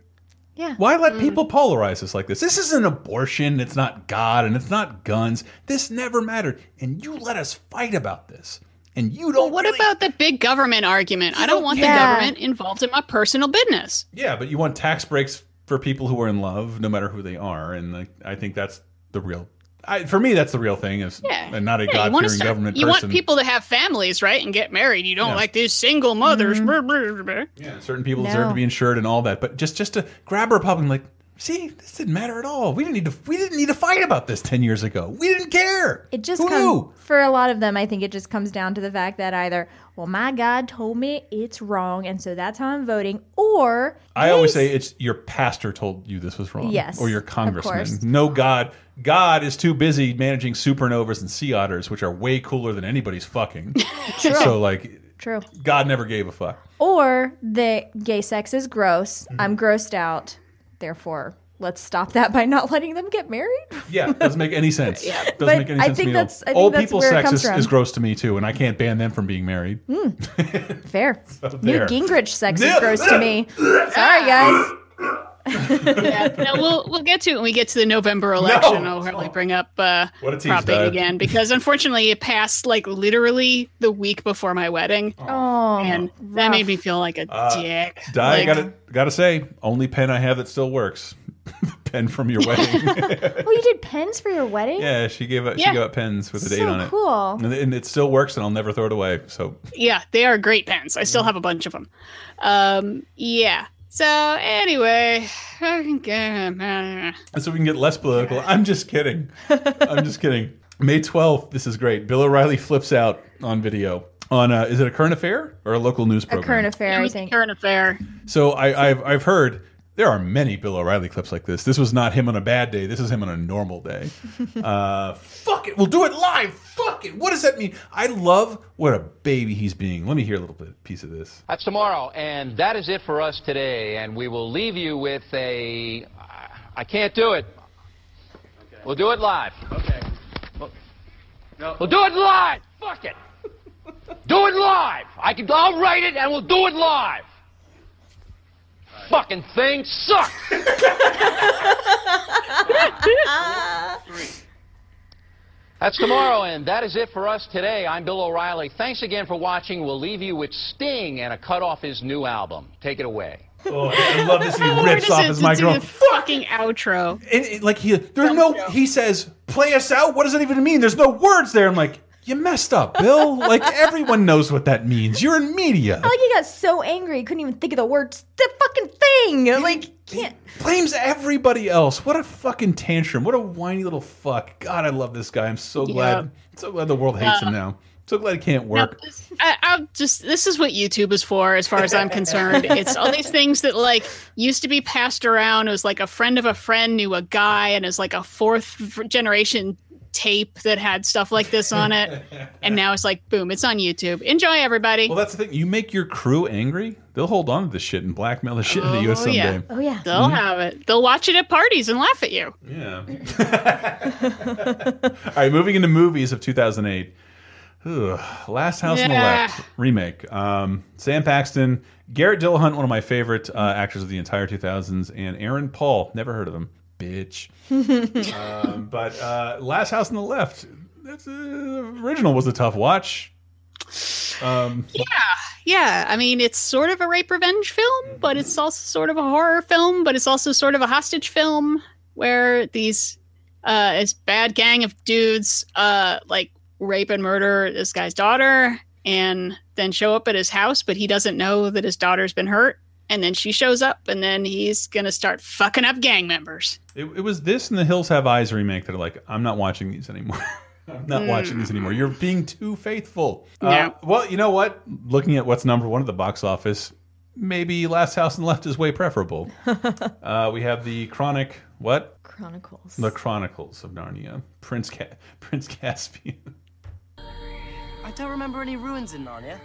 Yeah. Why let mm. people polarize us like this? This isn't abortion. It's not God and it's not guns. This never mattered. And you let us fight about this. And you don't. Well, what about the big government argument? I don't want Yeah. the government involved in my personal business. Yeah, but you want tax breaks for people who are in love, no matter who they are. And like, I think that's the real. I, for me, that's the real thing. Is Yeah. and not a Yeah, God fearing start- government You person. want people to have families, right, and get married. You don't Yeah. like these single mothers. Mm-hmm. Brr, brr, brr. Yeah, certain people deserve to be insured and all that. But just just to grab a Republican, like See, this didn't matter at all. We didn't need to. We didn't need to fight about this ten years ago. We didn't care. It just Who comes knew? for a lot of them. I think it just comes down to the fact that either, well, my God told me it's wrong, and so that's how I'm voting, or I always say it's your pastor told you this was wrong. Yes, Or your congressman. No God. God is too busy managing supernovas and sea otters, which are way cooler than anybody's fucking. True. So like True. God never gave a fuck. Or the gay sex is gross. Mm-hmm. I'm grossed out. Therefore, let's stop that by not letting them get married. Yeah, doesn't make any sense. yeah. Doesn't But make any I sense think to me that's- I think Old that's people's sex is, is gross to me too, and I can't ban them from being married. Hmm. Fair. there. Newt Gingrich sex is gross to me. Sorry, guys. Yeah, no, we'll we'll get to it when we get to the November election. I'll probably bring up uh, What a tease, Prop 8 again because unfortunately it passed like literally the week before my wedding, Oh, and that made me feel like a Uh, dick. Di, Like, gotta gotta say, only pen I have that still works. pen from your wedding. oh, you did pens for your wedding? yeah, she gave up. Yeah. She got pens with a date on it. cool. And, and it still works, and I'll never throw it away. So yeah, they are great pens. I still have a bunch of them. Um, yeah. So anyway, And so we can get less political. I'm just kidding. I'm just kidding. May 12th, this is great. Bill O'Reilly flips out on video. On uh, is it a current affair or a local news program? A current affair, it I think. current affair. So I, I've I've heard there are many Bill O'Reilly clips like this. This was not him on a bad day. This is him on a normal day. uh, fuck it, we'll do it live. Fuck it. What does that mean? I love what a baby he's being. Let me hear a little bit piece of this. That's tomorrow, and that is it for us today. And we will leave you with a. I can't do it. We'll do it live. Okay. No. We'll do it live. Fuck it. Do it live. I can. I'll write it, and we'll do it live. Fucking thing sucks. That's tomorrow, and that is it for us today. I'm Bill O'Reilly. Thanks again for watching. We'll leave you with Sting and a cut off his new album. Take it away. Oh, I love this. He rips off his microphone. fucking outro. And it- like he, there's no. He says, "Play us out." What does that even mean? There's no words there. I'm like, you messed up, Bill. like everyone knows what that means. You're in media. I like he got so angry he couldn't even think of the words. The fucking thing. Like can't. Blames everybody else. What a fucking tantrum. What a whiny little fuck. God, I love this guy. I'm so glad. So glad the world hates Uh, him now. So glad it can't work. I, I'll just this is what YouTube is for, as far as I'm concerned. It's all these things that like used to be passed around. It was like a friend of a friend knew a guy, and it's like a fourth generation tape that had stuff like this on it, and now it's like boom, it's on YouTube. Enjoy, everybody. Well, that's the thing. You make your crew angry, they'll hold on to this shit and blackmail the shit out of you Oh, someday. yeah. Oh yeah. They'll Mhm. have it. They'll watch it at parties and laugh at you. Yeah. All right, moving into movies of 2008. Ugh, Last House on the Left remake. Um, Sara Paxton, Garret Dillahunt, one of my favorite uh, actors of the entire 2000s, and Aaron Paul. Never heard of him, bitch. um, but uh, Last House on the Left. That's uh, original was a tough watch. Um, Yeah, yeah. I mean, it's sort of a rape revenge film, but it's also sort of a horror film, but it's also sort of a hostage film where these uh this bad gang of dudes uh like rape and murder this guy's daughter and then show up at his house, but he doesn't know that his daughter's been hurt. And then she shows up, and then he's gonna start fucking up gang members. It, it was this and the Hills Have Eyes remake that are like, I'm not watching these anymore. I'm not Mm. watching these anymore. You're being too faithful. Yeah. Uh, well, you know what? Looking at what's number one at the box office, maybe Last House on the Left is way preferable. uh, we have the Chronic, what? Chronicles. The Chronicles of Narnia. Prince Ca Prince Caspian. I don't remember any ruins in Narnia.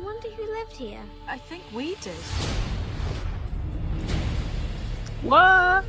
I wonder who lived here. I think we did. What?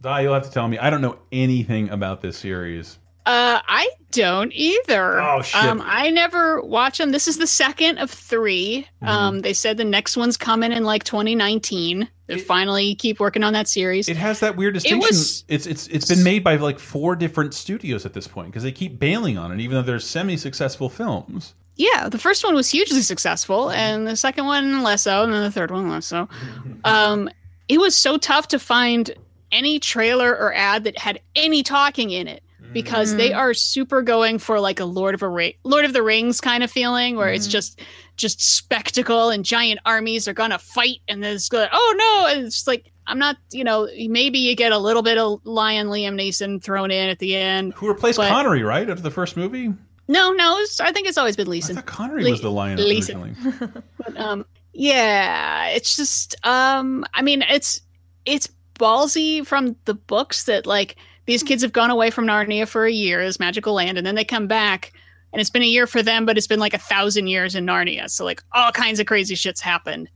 Di, you'll have to tell me. I don't know anything about this series. Uh, I don't either. Oh, shit. Um, I never watch them. This is the second of 3 Mm-hmm. Um, they said the next one's coming in like 2019. They finally keep working on that series. It has that weird distinction. It was- it's it's it's been made by like four different studios at this point because they keep bailing on it, even though they're semi-successful films. Yeah, the first one was hugely successful, mm-hmm. and the second one less so, and then the third one less so. Um, it was so tough to find any trailer or ad that had any talking in it mm. because they mm. are super going for like a Lord of a Ra- Lord of the Rings kind of feeling, where it's mm. just just spectacle and giant armies are gonna fight, and then it's like, oh no, and it's just like I'm not, you know, maybe you get a little bit of Lion Liam Neeson thrown in at the end. Who replaced but- Connery, right? After the first movie? No, no, it's, I think it's always been Leeson. Connery Le- was the lion Leeson. originally. But um, yeah, it's just um, I mean, it's it's ballsy from the books that like these kids have gone away from Narnia for a year, as magical land, and then they come back, and it's been a year for them, but it's been like a thousand years in Narnia. So like all kinds of crazy shits happened.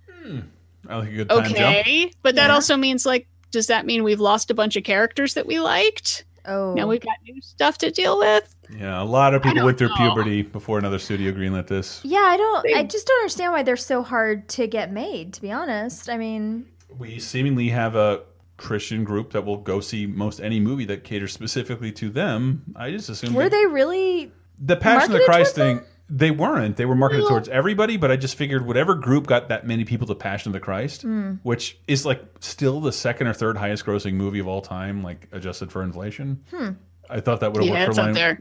I like a good time jump. Okay, but that Yeah. also means like, does that mean we've lost a bunch of characters that we liked? Oh, Now we've got new stuff to deal with. Yeah, a lot of people went through know. puberty before another studio greenlit this. Yeah, I don't. I just don't understand why they're so hard to get made. To be honest, I mean, We seemingly have a Christian group that will go see most any movie that caters specifically to them. I just assume were they really? the Passion of the Christ towards thing. They weren't. They were marketed towards everybody, but I just figured whatever group got that many people to Passion of the Christ, Hmm. which is like still the second or third highest grossing movie of all time, like adjusted for inflation. Hmm. I thought that would have Yeah, worked for there.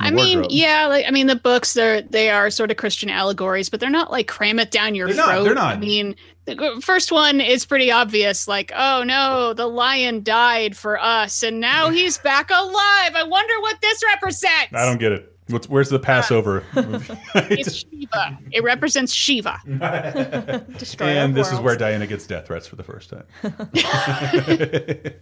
I mean, Wardrobe. yeah, like I mean, the books they're they are sort of Christian allegories, but they're not like cram it down your They're not, throat. they're not. I mean, the first one is pretty obvious, like, oh no, the lion died for us, and now he's back alive. I wonder what this represents. I don't get it. What's where's the Passover? It's Shiva. It represents Shiva. Destroy and our this is where Diana gets death threats for the first time.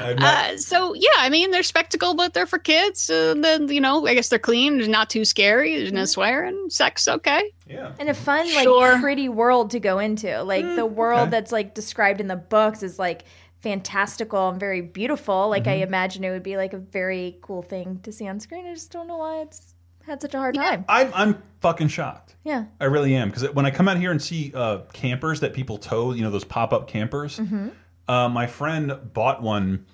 Not- Uh, so yeah, I mean they're spectacle, but they're for kids. Uh, then you know, I guess they're clean. They're not too scary. There's no swearing. Sex, okay. yeah. and a fun, like, Sure. pretty world to go into. Like the world okay. that's like described in the books is like fantastical and very beautiful. Like I imagine it would be like a very cool thing to see on screen. I just don't know why it's had such a hard time. I'm I'm fucking shocked. Yeah. I really am because when I come out here and see uh, campers that people tow, you know those pop up campers. Mm-hmm. Uh, my friend bought one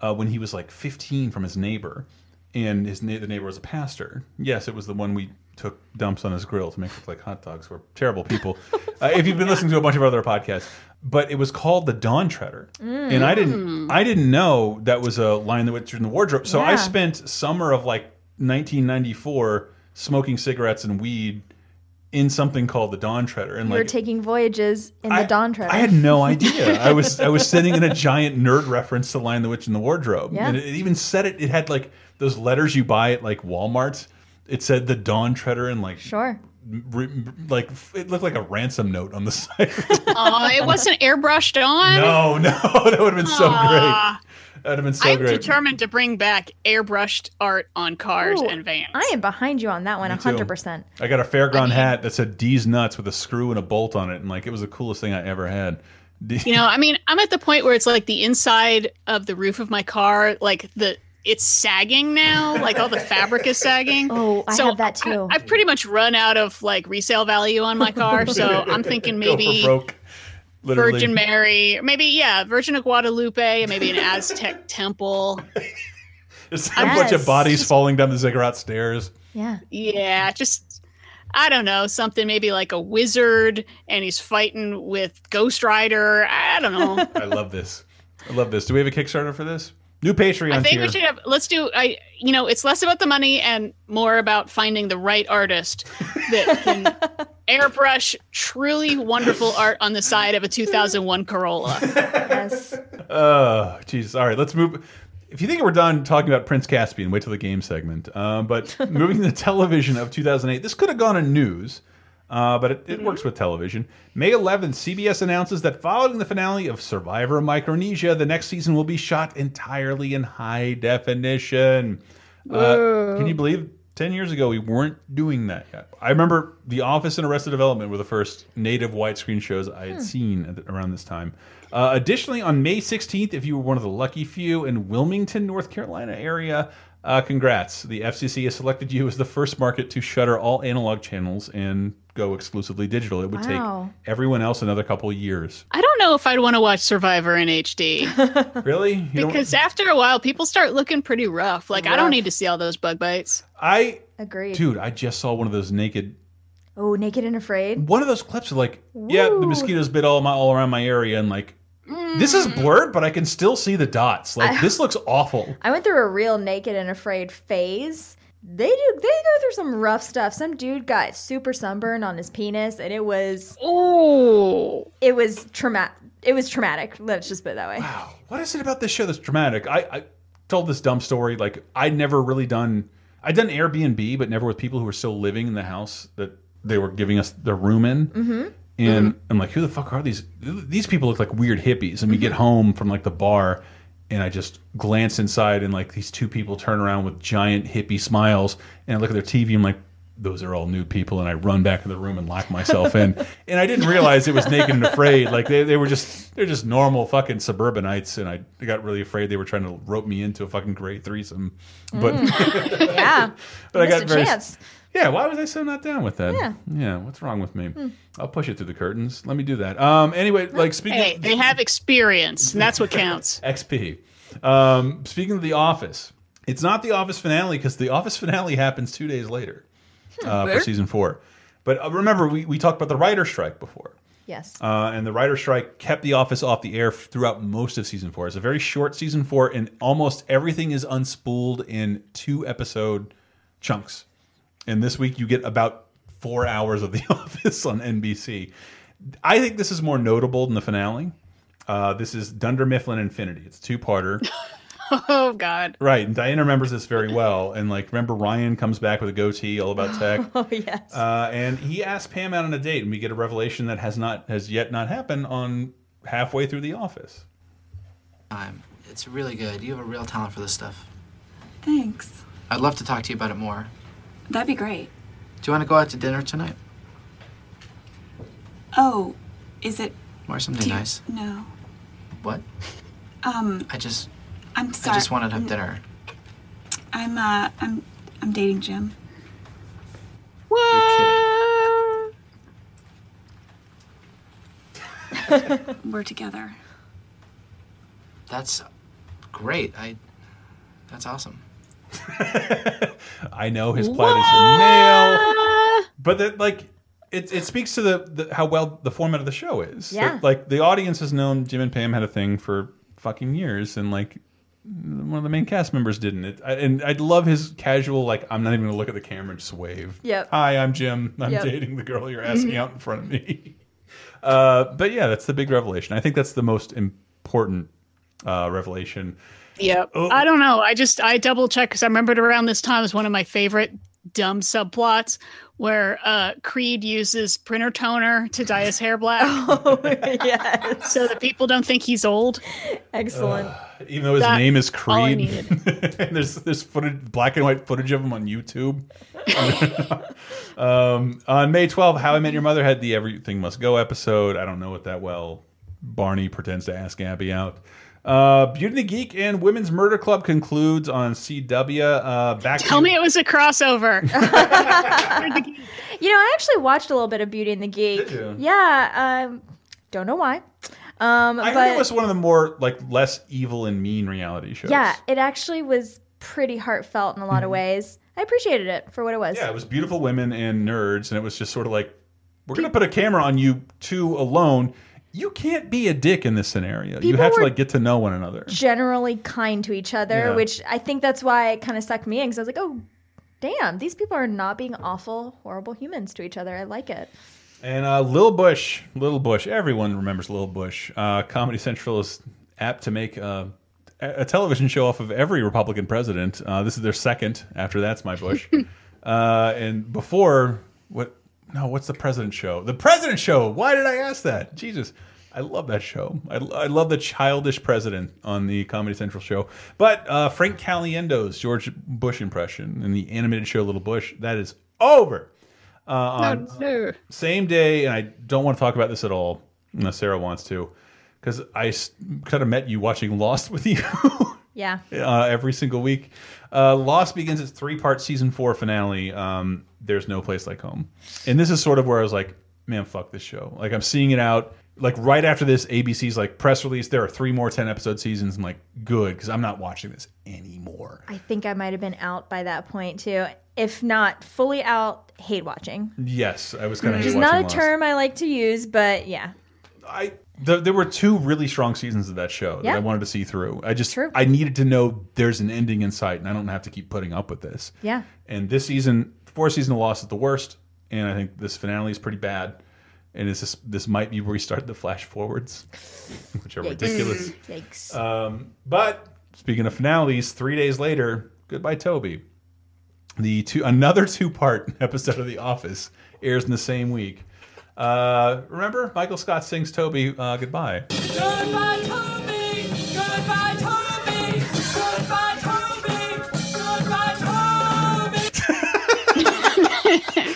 uh, when he was like 15 from his neighbor, and his na the neighbor was a pastor. Yes, it was the one we took dumps on his grill to make look like hot dogs. We're terrible people. uh, if you've been listening to a bunch of other podcasts, but it was called the Dawn Treader, and I didn't mm. I didn't know that was a line that went in the wardrobe. So I spent summer of like 1994 smoking cigarettes and weed in something called the Dawn Treader, and You like were taking voyages in I- the Dawn Treader. I had no idea. I was I was sitting in a giant nerd reference to Lion the Witch in the Wardrobe, Yeah. and it, it even said it. It had like those letters you buy at like Walmart. It said the Dawn Treader and like Sure. R- like it looked like a ransom note on the side. Oh, it wasn't airbrushed on. no, no, that would have been so Aw. great. That'd have been so I'm great. determined to bring back airbrushed art on cars Ooh, and vans. I am behind you on that one, Me 100%. I got a fairground hat that said D's nuts with a screw and a bolt on it, and like it was the coolest thing I ever had. D- You know, I mean, I'm at the point where it's like the inside of the roof of my car, like the it's sagging now, like all the fabric is sagging. Oh, I so have that too. I, have pretty much run out of like resale value on my car, so I'm thinking Go for maybe broke. Virgin Mary, maybe yeah, Virgin of Guadalupe, maybe an Aztec temple. There's a bunch of bodies falling down the ziggurat stairs. Yeah. Yeah, just I don't know, something maybe like a wizard and he's fighting with Ghost Rider. I don't know. I love this. I love this. Do we have a Kickstarter for this? New Patreon I think tier. we should have. Let's do. I. You know, it's less about the money and more about finding the right artist that can airbrush truly wonderful art on the side of a 2001 Corolla. Yes. Oh, Jesus. All right, let's move. If you think we're done talking about Prince Caspian, wait till the game segment. Um, but moving to the television of 2008, this could have gone in news, uh, but it, it works with television. May 11th, CBS announces that following the finale of Survivor Micronesia, the next season will be shot entirely in high definition. Uh, can you believe 10 years ago we weren't doing that yet? I remember The Office and Arrested Development were the first native widescreen shows I had seen at, around this time. Uh, additionally, on May 16th, if you were one of the lucky few in Wilmington, North Carolina area, uh, congrats. The FCC has selected you as the first market to shutter all analog channels and go exclusively digital. It would Wow. take everyone else another couple of years. I don't know if I'd want to watch Survivor in HD Really? You don't- because after a while, people start looking pretty rough. Like I don't need to see all those bug bites. I Agreed. dude, I just saw one of those naked Oh, Naked and Afraid. one of those clips of like, yeah, the mosquitoes bit all my all around my area, and like, this is mm. blurred, but I can still see the dots. Like, I- this looks awful. I went through a real Naked and Afraid phase. They do. They go through some rough stuff. Some dude got super sunburned on his penis, and it was oh, it was traumatic. it was traumatic. Let's just put it that way. Wow. What is it about this show that's dramatic? I, I told this dumb story. Like I'd never really done. I'd done Airbnb, but never with people who were still living in the house that they were giving us the room in. Mm-hmm. And I'm like, who the fuck are these? These people look like weird hippies. And we get home from like the bar, and I just glance inside, and like these two people turn around with giant hippie smiles, and I look at their TV. I'm like, those are all new people, and I run back in the room and lock myself in. and I didn't realize it was naked and afraid. Like they, they were just they're just normal fucking suburbanites, and I got really afraid they were trying to rope me into a fucking great threesome. But Mm. yeah, but I got a very chance. Yeah, why was I so not down with that? Yeah. Yeah, what's wrong with me? Hmm. I'll push it through the curtains. Let me do that. Um anyway, like speaking Hey, they have experience, and that's what counts. XP. Um speaking of The Office, it's not The Office finale because The Office finale happens 2 days later uh, for season 4. But uh, remember we we talked about the writer strike before. Yes. Uh, and the writer strike kept The Office off the air throughout most of season four. It's a very short season four, and almost everything is unspooled in two episode chunks. And this week you get about four hours of The Office on NBC. I think this is more notable than the finale. Uh, this is Dunder Mifflin Infinity. It's two parter. Oh God. Right, and Diana remembers this very well. And like, remember Ryan comes back with a goatee, all about tech. Oh yes. Uh, and he asks Pam out on a date, and we get a revelation that has not has yet not happened on halfway through The Office. Um, it's really good. You have a real talent for this stuff. Thanks. I'd love to talk to you about it more. That'd be great. Do you want to go out to dinner tonight? Oh, is it? Or something you- nice? No. What? Um, I just I'm sorry. I just wanted to have dinner. I'm uh, I'm I'm dating Jim. Whoa. We're together. That's great. I that's awesome. I know his plight is male, but that like it it speaks to the, the how well the format of the show is. Yeah. That, like the audience has known Jim and Pam had a thing for fucking years, and like one of the main cast members didn't. It, I, and I love his casual like I'm not even gonna look at the camera and just wave. Yep. Hi, I'm Jim. I'm Yep. dating the girl you're asking out in front of me. Uh, but yeah, that's the big revelation. I think that's the most important uh, revelation. Yep. Oh. I don't know. I just I double check because I remembered around this time is one of my favorite dumb subplots where uh Creed uses printer toner to dye his hair black. oh yes. So that people don't think he's old. Excellent. Even though his That- name is all I Creed, and there's there's footage, black and white footage of him on YouTube. um, on May 12th, How I Met Your Mother had the Everything Must Go episode. I don't know it that well. Barney pretends to ask Abby out. Uh, Beauty and the Geek and Women's Murder Club concludes on CW. Uh, back Tell to, me it was a crossover. You know, I actually watched a little bit of Beauty and the Geek. Did you? Yeah. Um, don't know why. Um, I but heard it was one of the more like less evil and mean reality shows. yeah, it actually was pretty heartfelt in a lot of ways. I appreciated it for what it was. Mm-hmm. Yeah, it was beautiful women and nerds, and it was just sort of like, we're gonna put a camera on you two alone. You can't be a dick in this scenario. you have to like get to know one another. Generally kind to each other, Yeah. which I think that's why it kind of sucked me in because I was like, oh, damn, these people are not being awful, horrible humans to each other. I like it. And uh, Lil Bush, Little Bush, everyone remembers Lil Bush. Uh, Comedy Central is apt to make uh, a a television show off of every Republican president. Uh, this is their second. After that's my Bush. uh, and before what? No, what's the president show? The president show. Why did I ask that? Jesus. I love that show. I, I love the childish president on the Comedy Central show. But uh, Frank Caliendo's George Bush impression in the animated show Little Bush, that is over. Uh, on no. same day, and I don't want to talk about this at all, unless Sarah wants to, because I kind of met you watching Lost with you Yeah. uh, every single week. Uh, Lost begins its three-part season four finale. Um, There's no place like home, and this is sort of where I was like, man, fuck this show. Like I'm seeing it out. Like right after this, ABC's like press release. There are three more ten episode seasons. I'm like, good, because I'm not watching this anymore. I think I might have been out by that point too. If not fully out, hate watching. Yes, I was kind of Which is not a term I like to use, but yeah. I the, there were two really strong seasons of that show that I wanted to see through. I just I needed to know there's an ending in sight, and I don't have to keep putting up with this. Yeah. And this season, fourth season of Lost is the worst, and I think this finale is pretty bad. and is this this might be where we start the flash forwards, which are Yikes. ridiculous. Yikes. Um, but speaking of finales, three days later, goodbye Toby. The two another two part episode of The Office airs in the same week. Uh, remember, Michael Scott sings Toby uh, goodbye. Goodbye, Toby. Goodbye, Toby. Goodbye, Toby. Goodbye,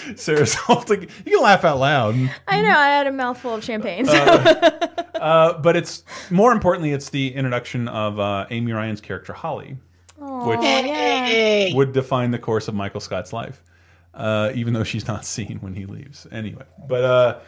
Toby. Sarah's holding. You can laugh out loud. I know. I had a mouthful of champagne. Uh, but it's more importantly, it's the introduction of uh, Amy Ryan's character Holly, Aw, which yeah. would define the course of Michael Scott's life, uh, even though she's not seen when he leaves. Anyway, but uh,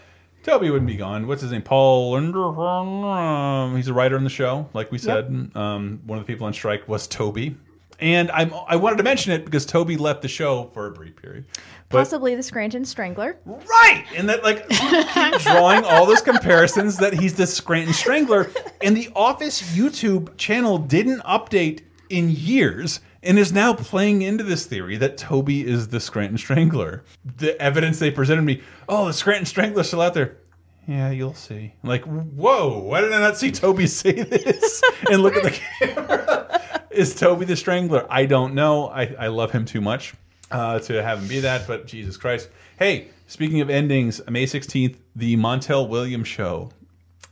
Toby wouldn't be gone. What's his name? Paul Linderholm. Um, he's a writer on the show, like we said. Um, one of the people on strike was Toby. And I'm, I wanted to mention it because Toby left the show for a brief period. But Possibly the Scranton Strangler. Right, and that like keep drawing all those comparisons that he's the Scranton Strangler, and the Office YouTube channel didn't update in years, and is now playing into this theory that Toby is the Scranton Strangler. The evidence they presented me, oh, the Scranton Strangler's still out there. Yeah, you'll see. Like, whoa, why did I not see Toby say this? and look at the camera. Is Toby the Strangler? I don't know. I, I love him too much uh, to have him be that, but Jesus Christ. Hey, speaking of endings, May 16th, the Montel Williams show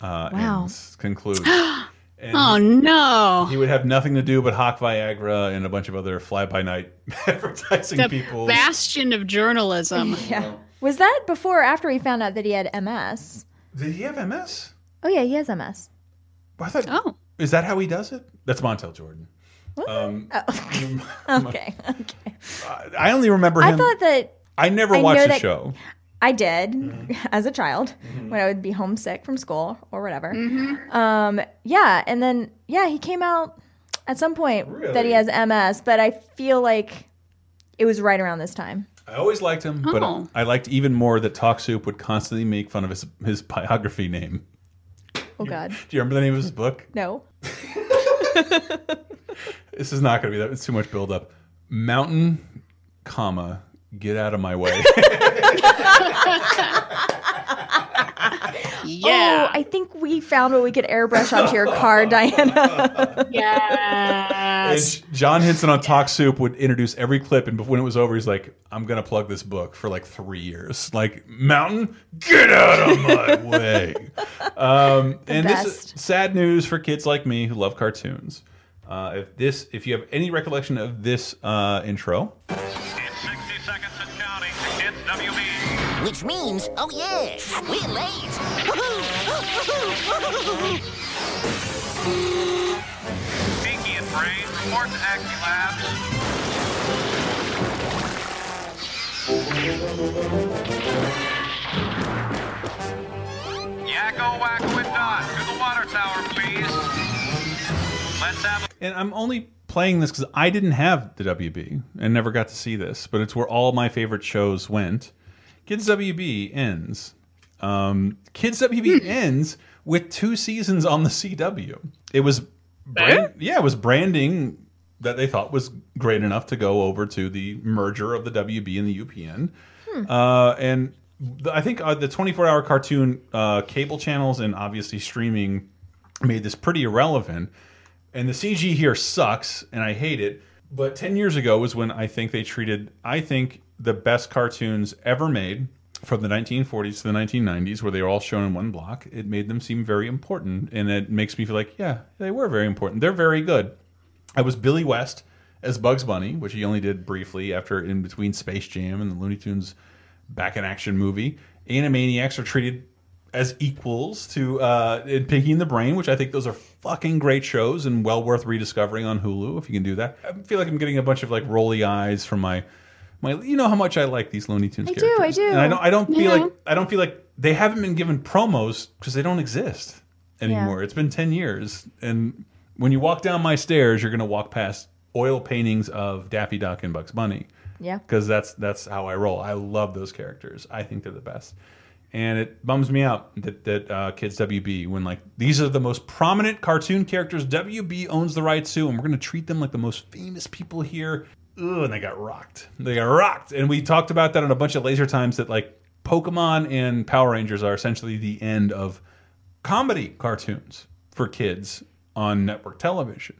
uh, Wow. ends, concludes. And oh no! He would have nothing to do but hawk Viagra and a bunch of other fly-by-night advertising The people. bastion of journalism. Yeah. Was that before or after he found out that he had MS? Did he have MS? Oh yeah, he has MS. I thought, oh. Is that how he does it? That's Montel Jordan. Um, Okay. okay. I only remember him. I thought that I never I watched the that- show. I did Mm-hmm. as a child when I would be homesick from school or whatever. Um, yeah, and then yeah, he came out at some point that he has MS, but I feel like it was right around this time. I always liked him, but Oh. I liked even more that Talk Soup would constantly make fun of his his biography name. Oh God, Do you remember the name of his book? no. This is not going to be that. It's too much buildup. Mountain, comma, get out of my way. Oh, I think we found what we could airbrush onto your car, Diana. yes. And John Henson on Talk Soup would introduce every clip, and when it was over, he's like, "I'm gonna plug this book for like three years." Like, Mountain, get out of my way. Um, and this is sad news for kids like me who love cartoons. Uh, if this, if you have any recollection of this uh, intro, Which means, oh yeah, we're late. Pinky and Brain report to Acme Yakko Wakko and Dot to the water tower, please. Let's have a and I'm only playing this because I didn't have the WB and never got to see this, but it's where all my favorite shows went. Kids WB ends. Um, Kids WB ends with two seasons on the CW. It was, brand, yeah, it was branding that they thought was great enough to go over to the merger of the WB and the UPN. Uh, and the, I think uh, the 24 hour cartoon uh, cable channels and obviously streaming made this pretty irrelevant. And the CG here sucks, and I hate it. But 10 years ago was when I think they treated, I think, the best cartoons ever made from the 1940s to the 1990s, where they were all shown in one block. It made them seem very important, and it makes me feel like, yeah, they were very important. They're very good. I was Billy West as Bugs Bunny, which he only did briefly after in between Space Jam and the Looney Tunes back in action movie. Animaniacs are treated as equals to uh, in Pinky and the Brain, which I think those are fucking great shows and well worth rediscovering on Hulu if you can do that. I feel like I'm getting a bunch of like rolly eyes from my my. You know how much I like these Looney Tunes I do, characters. I do. And I don't. I don't feel Yeah. like I don't feel like they haven't been given promos because they don't exist anymore. Yeah. It's been ten years, and when you walk down my stairs, you're gonna walk past oil paintings of Daffy Duck and Bugs Bunny Yeah. because that's that's how I roll. I love those characters. I think they're the best, and it bums me out that that uh, kids WB when like these are the most prominent cartoon characters WB owns the rights to, and we're gonna treat them like the most famous people here. Ugh, and they got rocked. They got rocked, and we talked about that on a bunch of laser times. That like Pokemon and Power Rangers are essentially the end of comedy cartoons for kids on network television.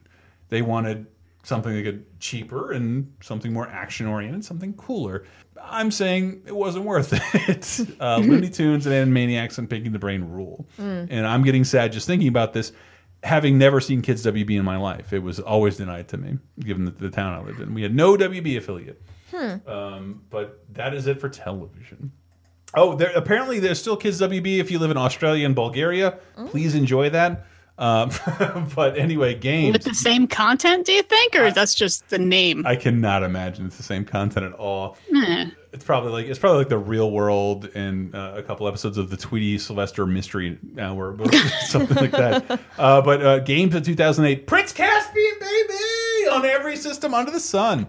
They wanted something like a cheaper and something more action oriented, something cooler. I'm saying it wasn't worth it. uh, Looney Tunes and Animaniacs and Pinky the Brain rule. Mm. And I'm getting sad just thinking about this, having never seen Kids WB in my life. It was always denied to me, given the, the town I lived in. We had no WB affiliate. Hmm. Um, but that is it for television. Oh, there apparently there's still Kids WB if you live in Australia and Bulgaria. Please enjoy that. Um, but anyway, games. With the same content, do you think, or that's just the name? I cannot imagine it's the same content at all. It's probably like it's probably like the real world and uh, a couple episodes of the Tweety Sylvester Mystery Hour, or something like that. Uh, but uh, games of 2008, Prince Caspian, baby, on every system under the sun.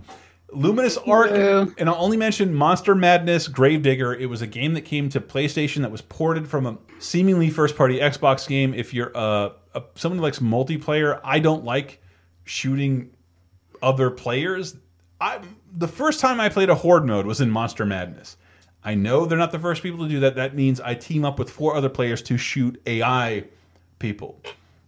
Luminous Arc, and I'll only mention Monster Madness Grave Danger. It was a game that came to PlayStation that was ported from a seemingly first-party Xbox game. If you're uh, a, someone who likes multiplayer, I don't like shooting other players. I the first time I played a horde mode was in Monster Madness. I know they're not the first people to do that. That means I team up with four other players to shoot AI people.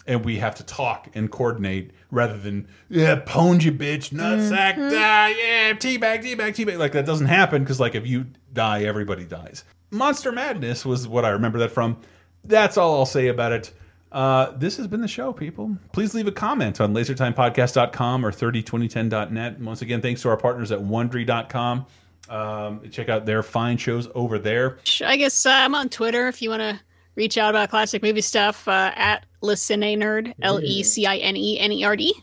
And we have to talk and coordinate rather than, yeah, pwned you, bitch, nutsack, Mhm. die, yeah, teabag, teabag, teabag. Like, that doesn't happen because, like, if you die, everybody dies. Monster Madness was what I remember that from. That's all I'll say about it. Uh, this has been the show, people. Please leave a comment on lasertimepodcast.com or 302010.net. And once again, thanks to our partners at Wondery.com. Um, check out their fine shows over there. I guess uh, I'm on Twitter if you want to reach out about classic movie stuff uh, at Listen a Nerd, L E C I N E N E R D.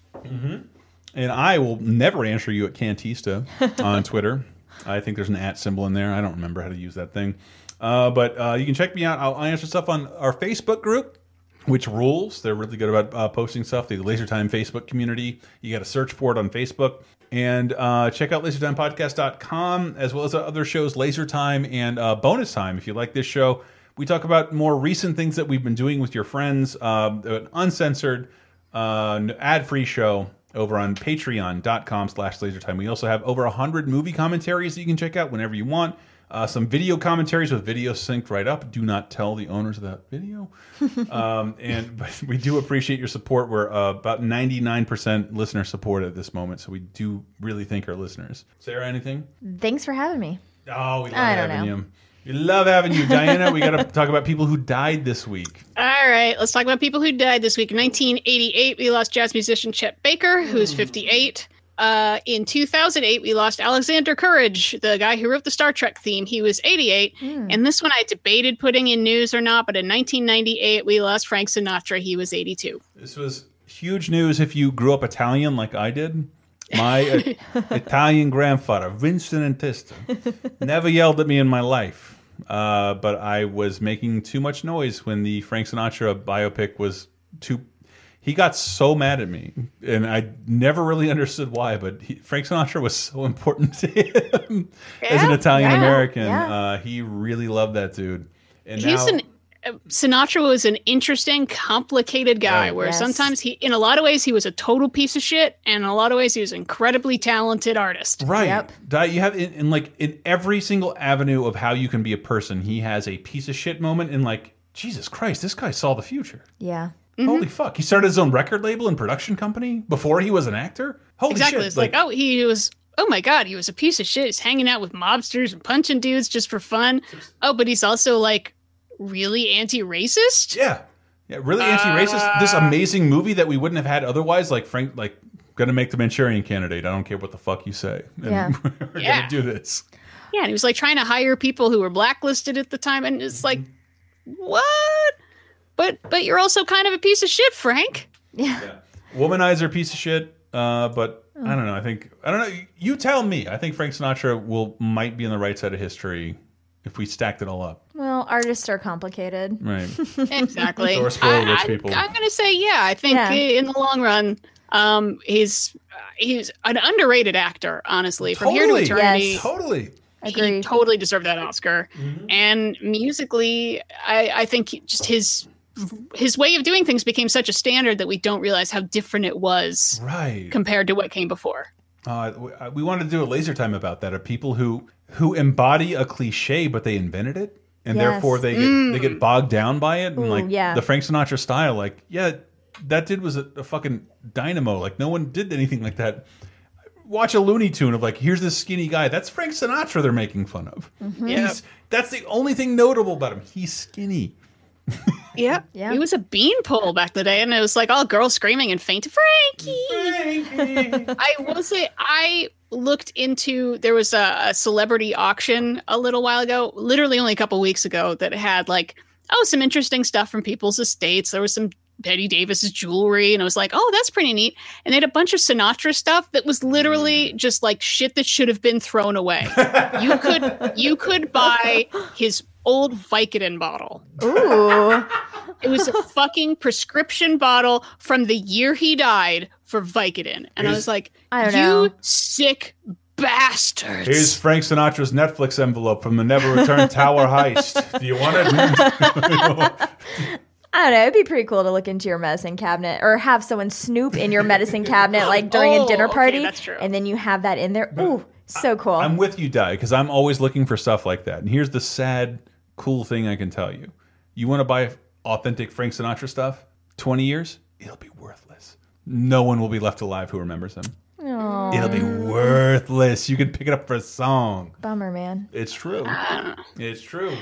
And I will never answer you at Cantista on Twitter. I think there's an at symbol in there. I don't remember how to use that thing. Uh, but uh, you can check me out. I'll answer stuff on our Facebook group, which rules. They're really good about uh, posting stuff. The Laser Time Facebook community. You got to search for it on Facebook. And uh, check out lasertimepodcast.com as well as other shows, Laser Time and uh, Bonus Time. If you like this show, we talk about more recent things that we've been doing with your friends. Um, an uncensored, uh, ad-free show over on patreon.com slash lasertime. We also have over 100 movie commentaries that you can check out whenever you want. Uh, some video commentaries with video synced right up. Do not tell the owners of that video. um, and but we do appreciate your support. We're uh, about 99% listener support at this moment. So we do really thank our listeners. Sarah, anything? Thanks for having me. Oh, we love I don't having know. you. We love having you. Diana, we got to talk about people who died this week. All right, let's talk about people who died this week. In 1988, we lost jazz musician Chet Baker, who was 58. Uh, in 2008, we lost Alexander Courage, the guy who wrote the Star Trek theme. He was 88. And this one I debated putting in news or not, but in 1998, we lost Frank Sinatra. He was 82. This was huge news if you grew up Italian like I did. My uh, Italian grandfather, Vincent Antista, never yelled at me in my life. Uh, but I was making too much noise when the Frank Sinatra biopic was too. He got so mad at me, and I never really understood why. But he, Frank Sinatra was so important to him as an Italian American. yeah. Uh, he really loved that dude. And He's now, an uh, Sinatra was an interesting, complicated guy. Right. Where Yes. sometimes he, in a lot of ways, he was a total piece of shit, and in a lot of ways, he was an incredibly talented artist. Right. Di- You have in, in like in every single avenue of how you can be a person, he has a piece of shit moment and like, Jesus Christ, this guy saw the future. Yeah. Mm-hmm. Holy fuck. He started his own record label and production company before he was an actor? Holy exactly. shit. It's like, oh, he was. Oh my god, he was a piece of shit. He's hanging out with mobsters and punching dudes just for fun. Oh, but he's also like really anti-racist. Yeah. Yeah, really anti-racist. this Uh, amazing movie that we wouldn't have had otherwise, like Frank, like gonna make the Manchurian Candidate. I don't care what the fuck you say. And Yeah. we're Yeah. gonna do this. Yeah, and he was like trying to hire people who were blacklisted at the time, and it's like, what? But but you're also kind of a piece of shit, Frank. Yeah. Womanizer piece of shit. Uh, but Oh. I don't know. I think I don't know. You tell me. I think Frank Sinatra will might be on the right side of history if we stacked it all up. Well, artists are complicated. Right. exactly. So rich I, people. am going to say, yeah. I think Yeah. in the long run, um, he's he's an underrated actor. Honestly, from here to eternity, Yes. Totally. he Agreed. totally deserved that Oscar. Mm-hmm. And musically, I, I think he- just his his way of doing things became such a standard that we don't realize how different it was Right. compared to what came before. Uh, we- uh, wanted to do a laser time about that of people who who embody a cliche, but they invented it, and Yes. therefore they get Mm. they get bogged down by it, and Ooh, like yeah. the Frank Sinatra style. Like, yeah, that dude was a, a fucking dynamo. Like, no one did anything like that. Watch a Looney Tune of like, here's this skinny guy. That's Frank Sinatra. They're making fun of. Mhm. Yeah. That's the only thing notable about him. He's skinny. Yeah. Yeah. He was a beanpole back in the day, and it was like all girls screaming and fainting, Frankie! I will say, I looked into, there was a, a celebrity auction a little while ago, literally only a couple weeks ago, that had like, oh, some interesting stuff from people's estates. There was some Bette Davis's jewelry, and I was like, oh, that's pretty neat. And they had a bunch of Sinatra stuff that was literally mm. just like shit that should have been thrown away. you could you could buy his old Vicodin bottle. Ooh. It was a fucking prescription bottle from the year he died for Vicodin. And I was like, I don't you know. sick bastards. Here's Frank Sinatra's Netflix envelope from the Never Return Tower Heist. Do you want it? I don't know. It'd be pretty cool to look into your medicine cabinet or have someone snoop in your medicine cabinet like during a Oh, dinner okay, party. that's true. And then you have that in there. Ooh, so cool. I'm with you, Di, because I'm always looking for stuff like that. And here's the sad, cool thing I can tell you: you want to buy authentic Frank Sinatra stuff? Twenty years, it'll be worthless. No one will be left alive who remembers him. Aw. It'll be worthless. You can pick it up for a song. Bummer, man. It's true. It's true.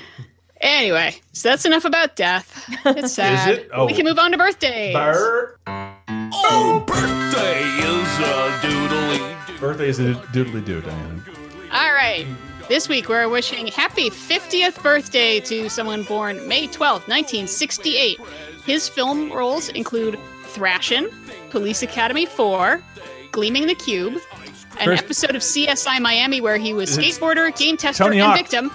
Anyway, so that's enough about death. It's sad. it? Oh. We can move on to birthdays. Bird. Oh, birthday is a doodly Birthday is a doodly doo, Diane. All right. This week we're wishing happy 50th birthday to someone born May 12th, 1968. His film roles include Thrashin', Police Academy 4, Gleaming the Cube, an Chris- episode of CSI Miami where he was skateboarder, game tester, Tony and Hawk. victim.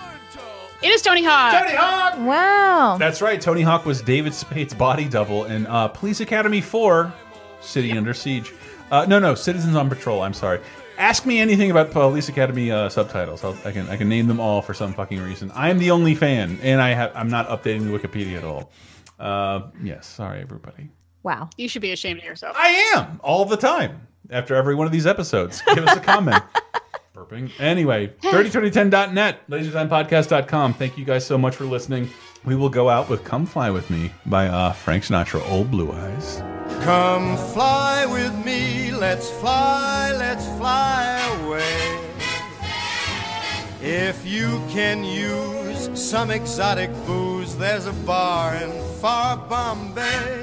It is Tony Hawk. Tony Hawk. Wow. That's right. Tony Hawk was David Spade's body double in uh, Police Academy 4, City Under Siege. Uh, no, no, Citizens on Patrol. I'm sorry. Ask me anything about Police Academy uh, subtitles. I'll, I can I can name them all for some fucking reason. I am the only fan, and I have I'm not updating the Wikipedia at all. Uh, yes, sorry everybody. Wow. You should be ashamed of yourself. I am all the time after every one of these episodes. Give us a comment. Burping. Anyway, 302010.net, lasertimepodcast.com. Thank you guys so much for listening. We will go out with Come Fly With Me by uh, Frank Sinatra, Old Blue Eyes. Come fly with me, let's fly, let's fly away. If you can use some exotic booze, there's a bar in far Bombay.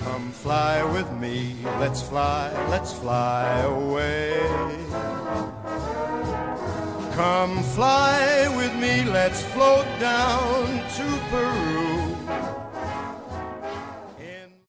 Come fly with me, let's fly, let's fly away. Come fly with me, let's float down to Peru.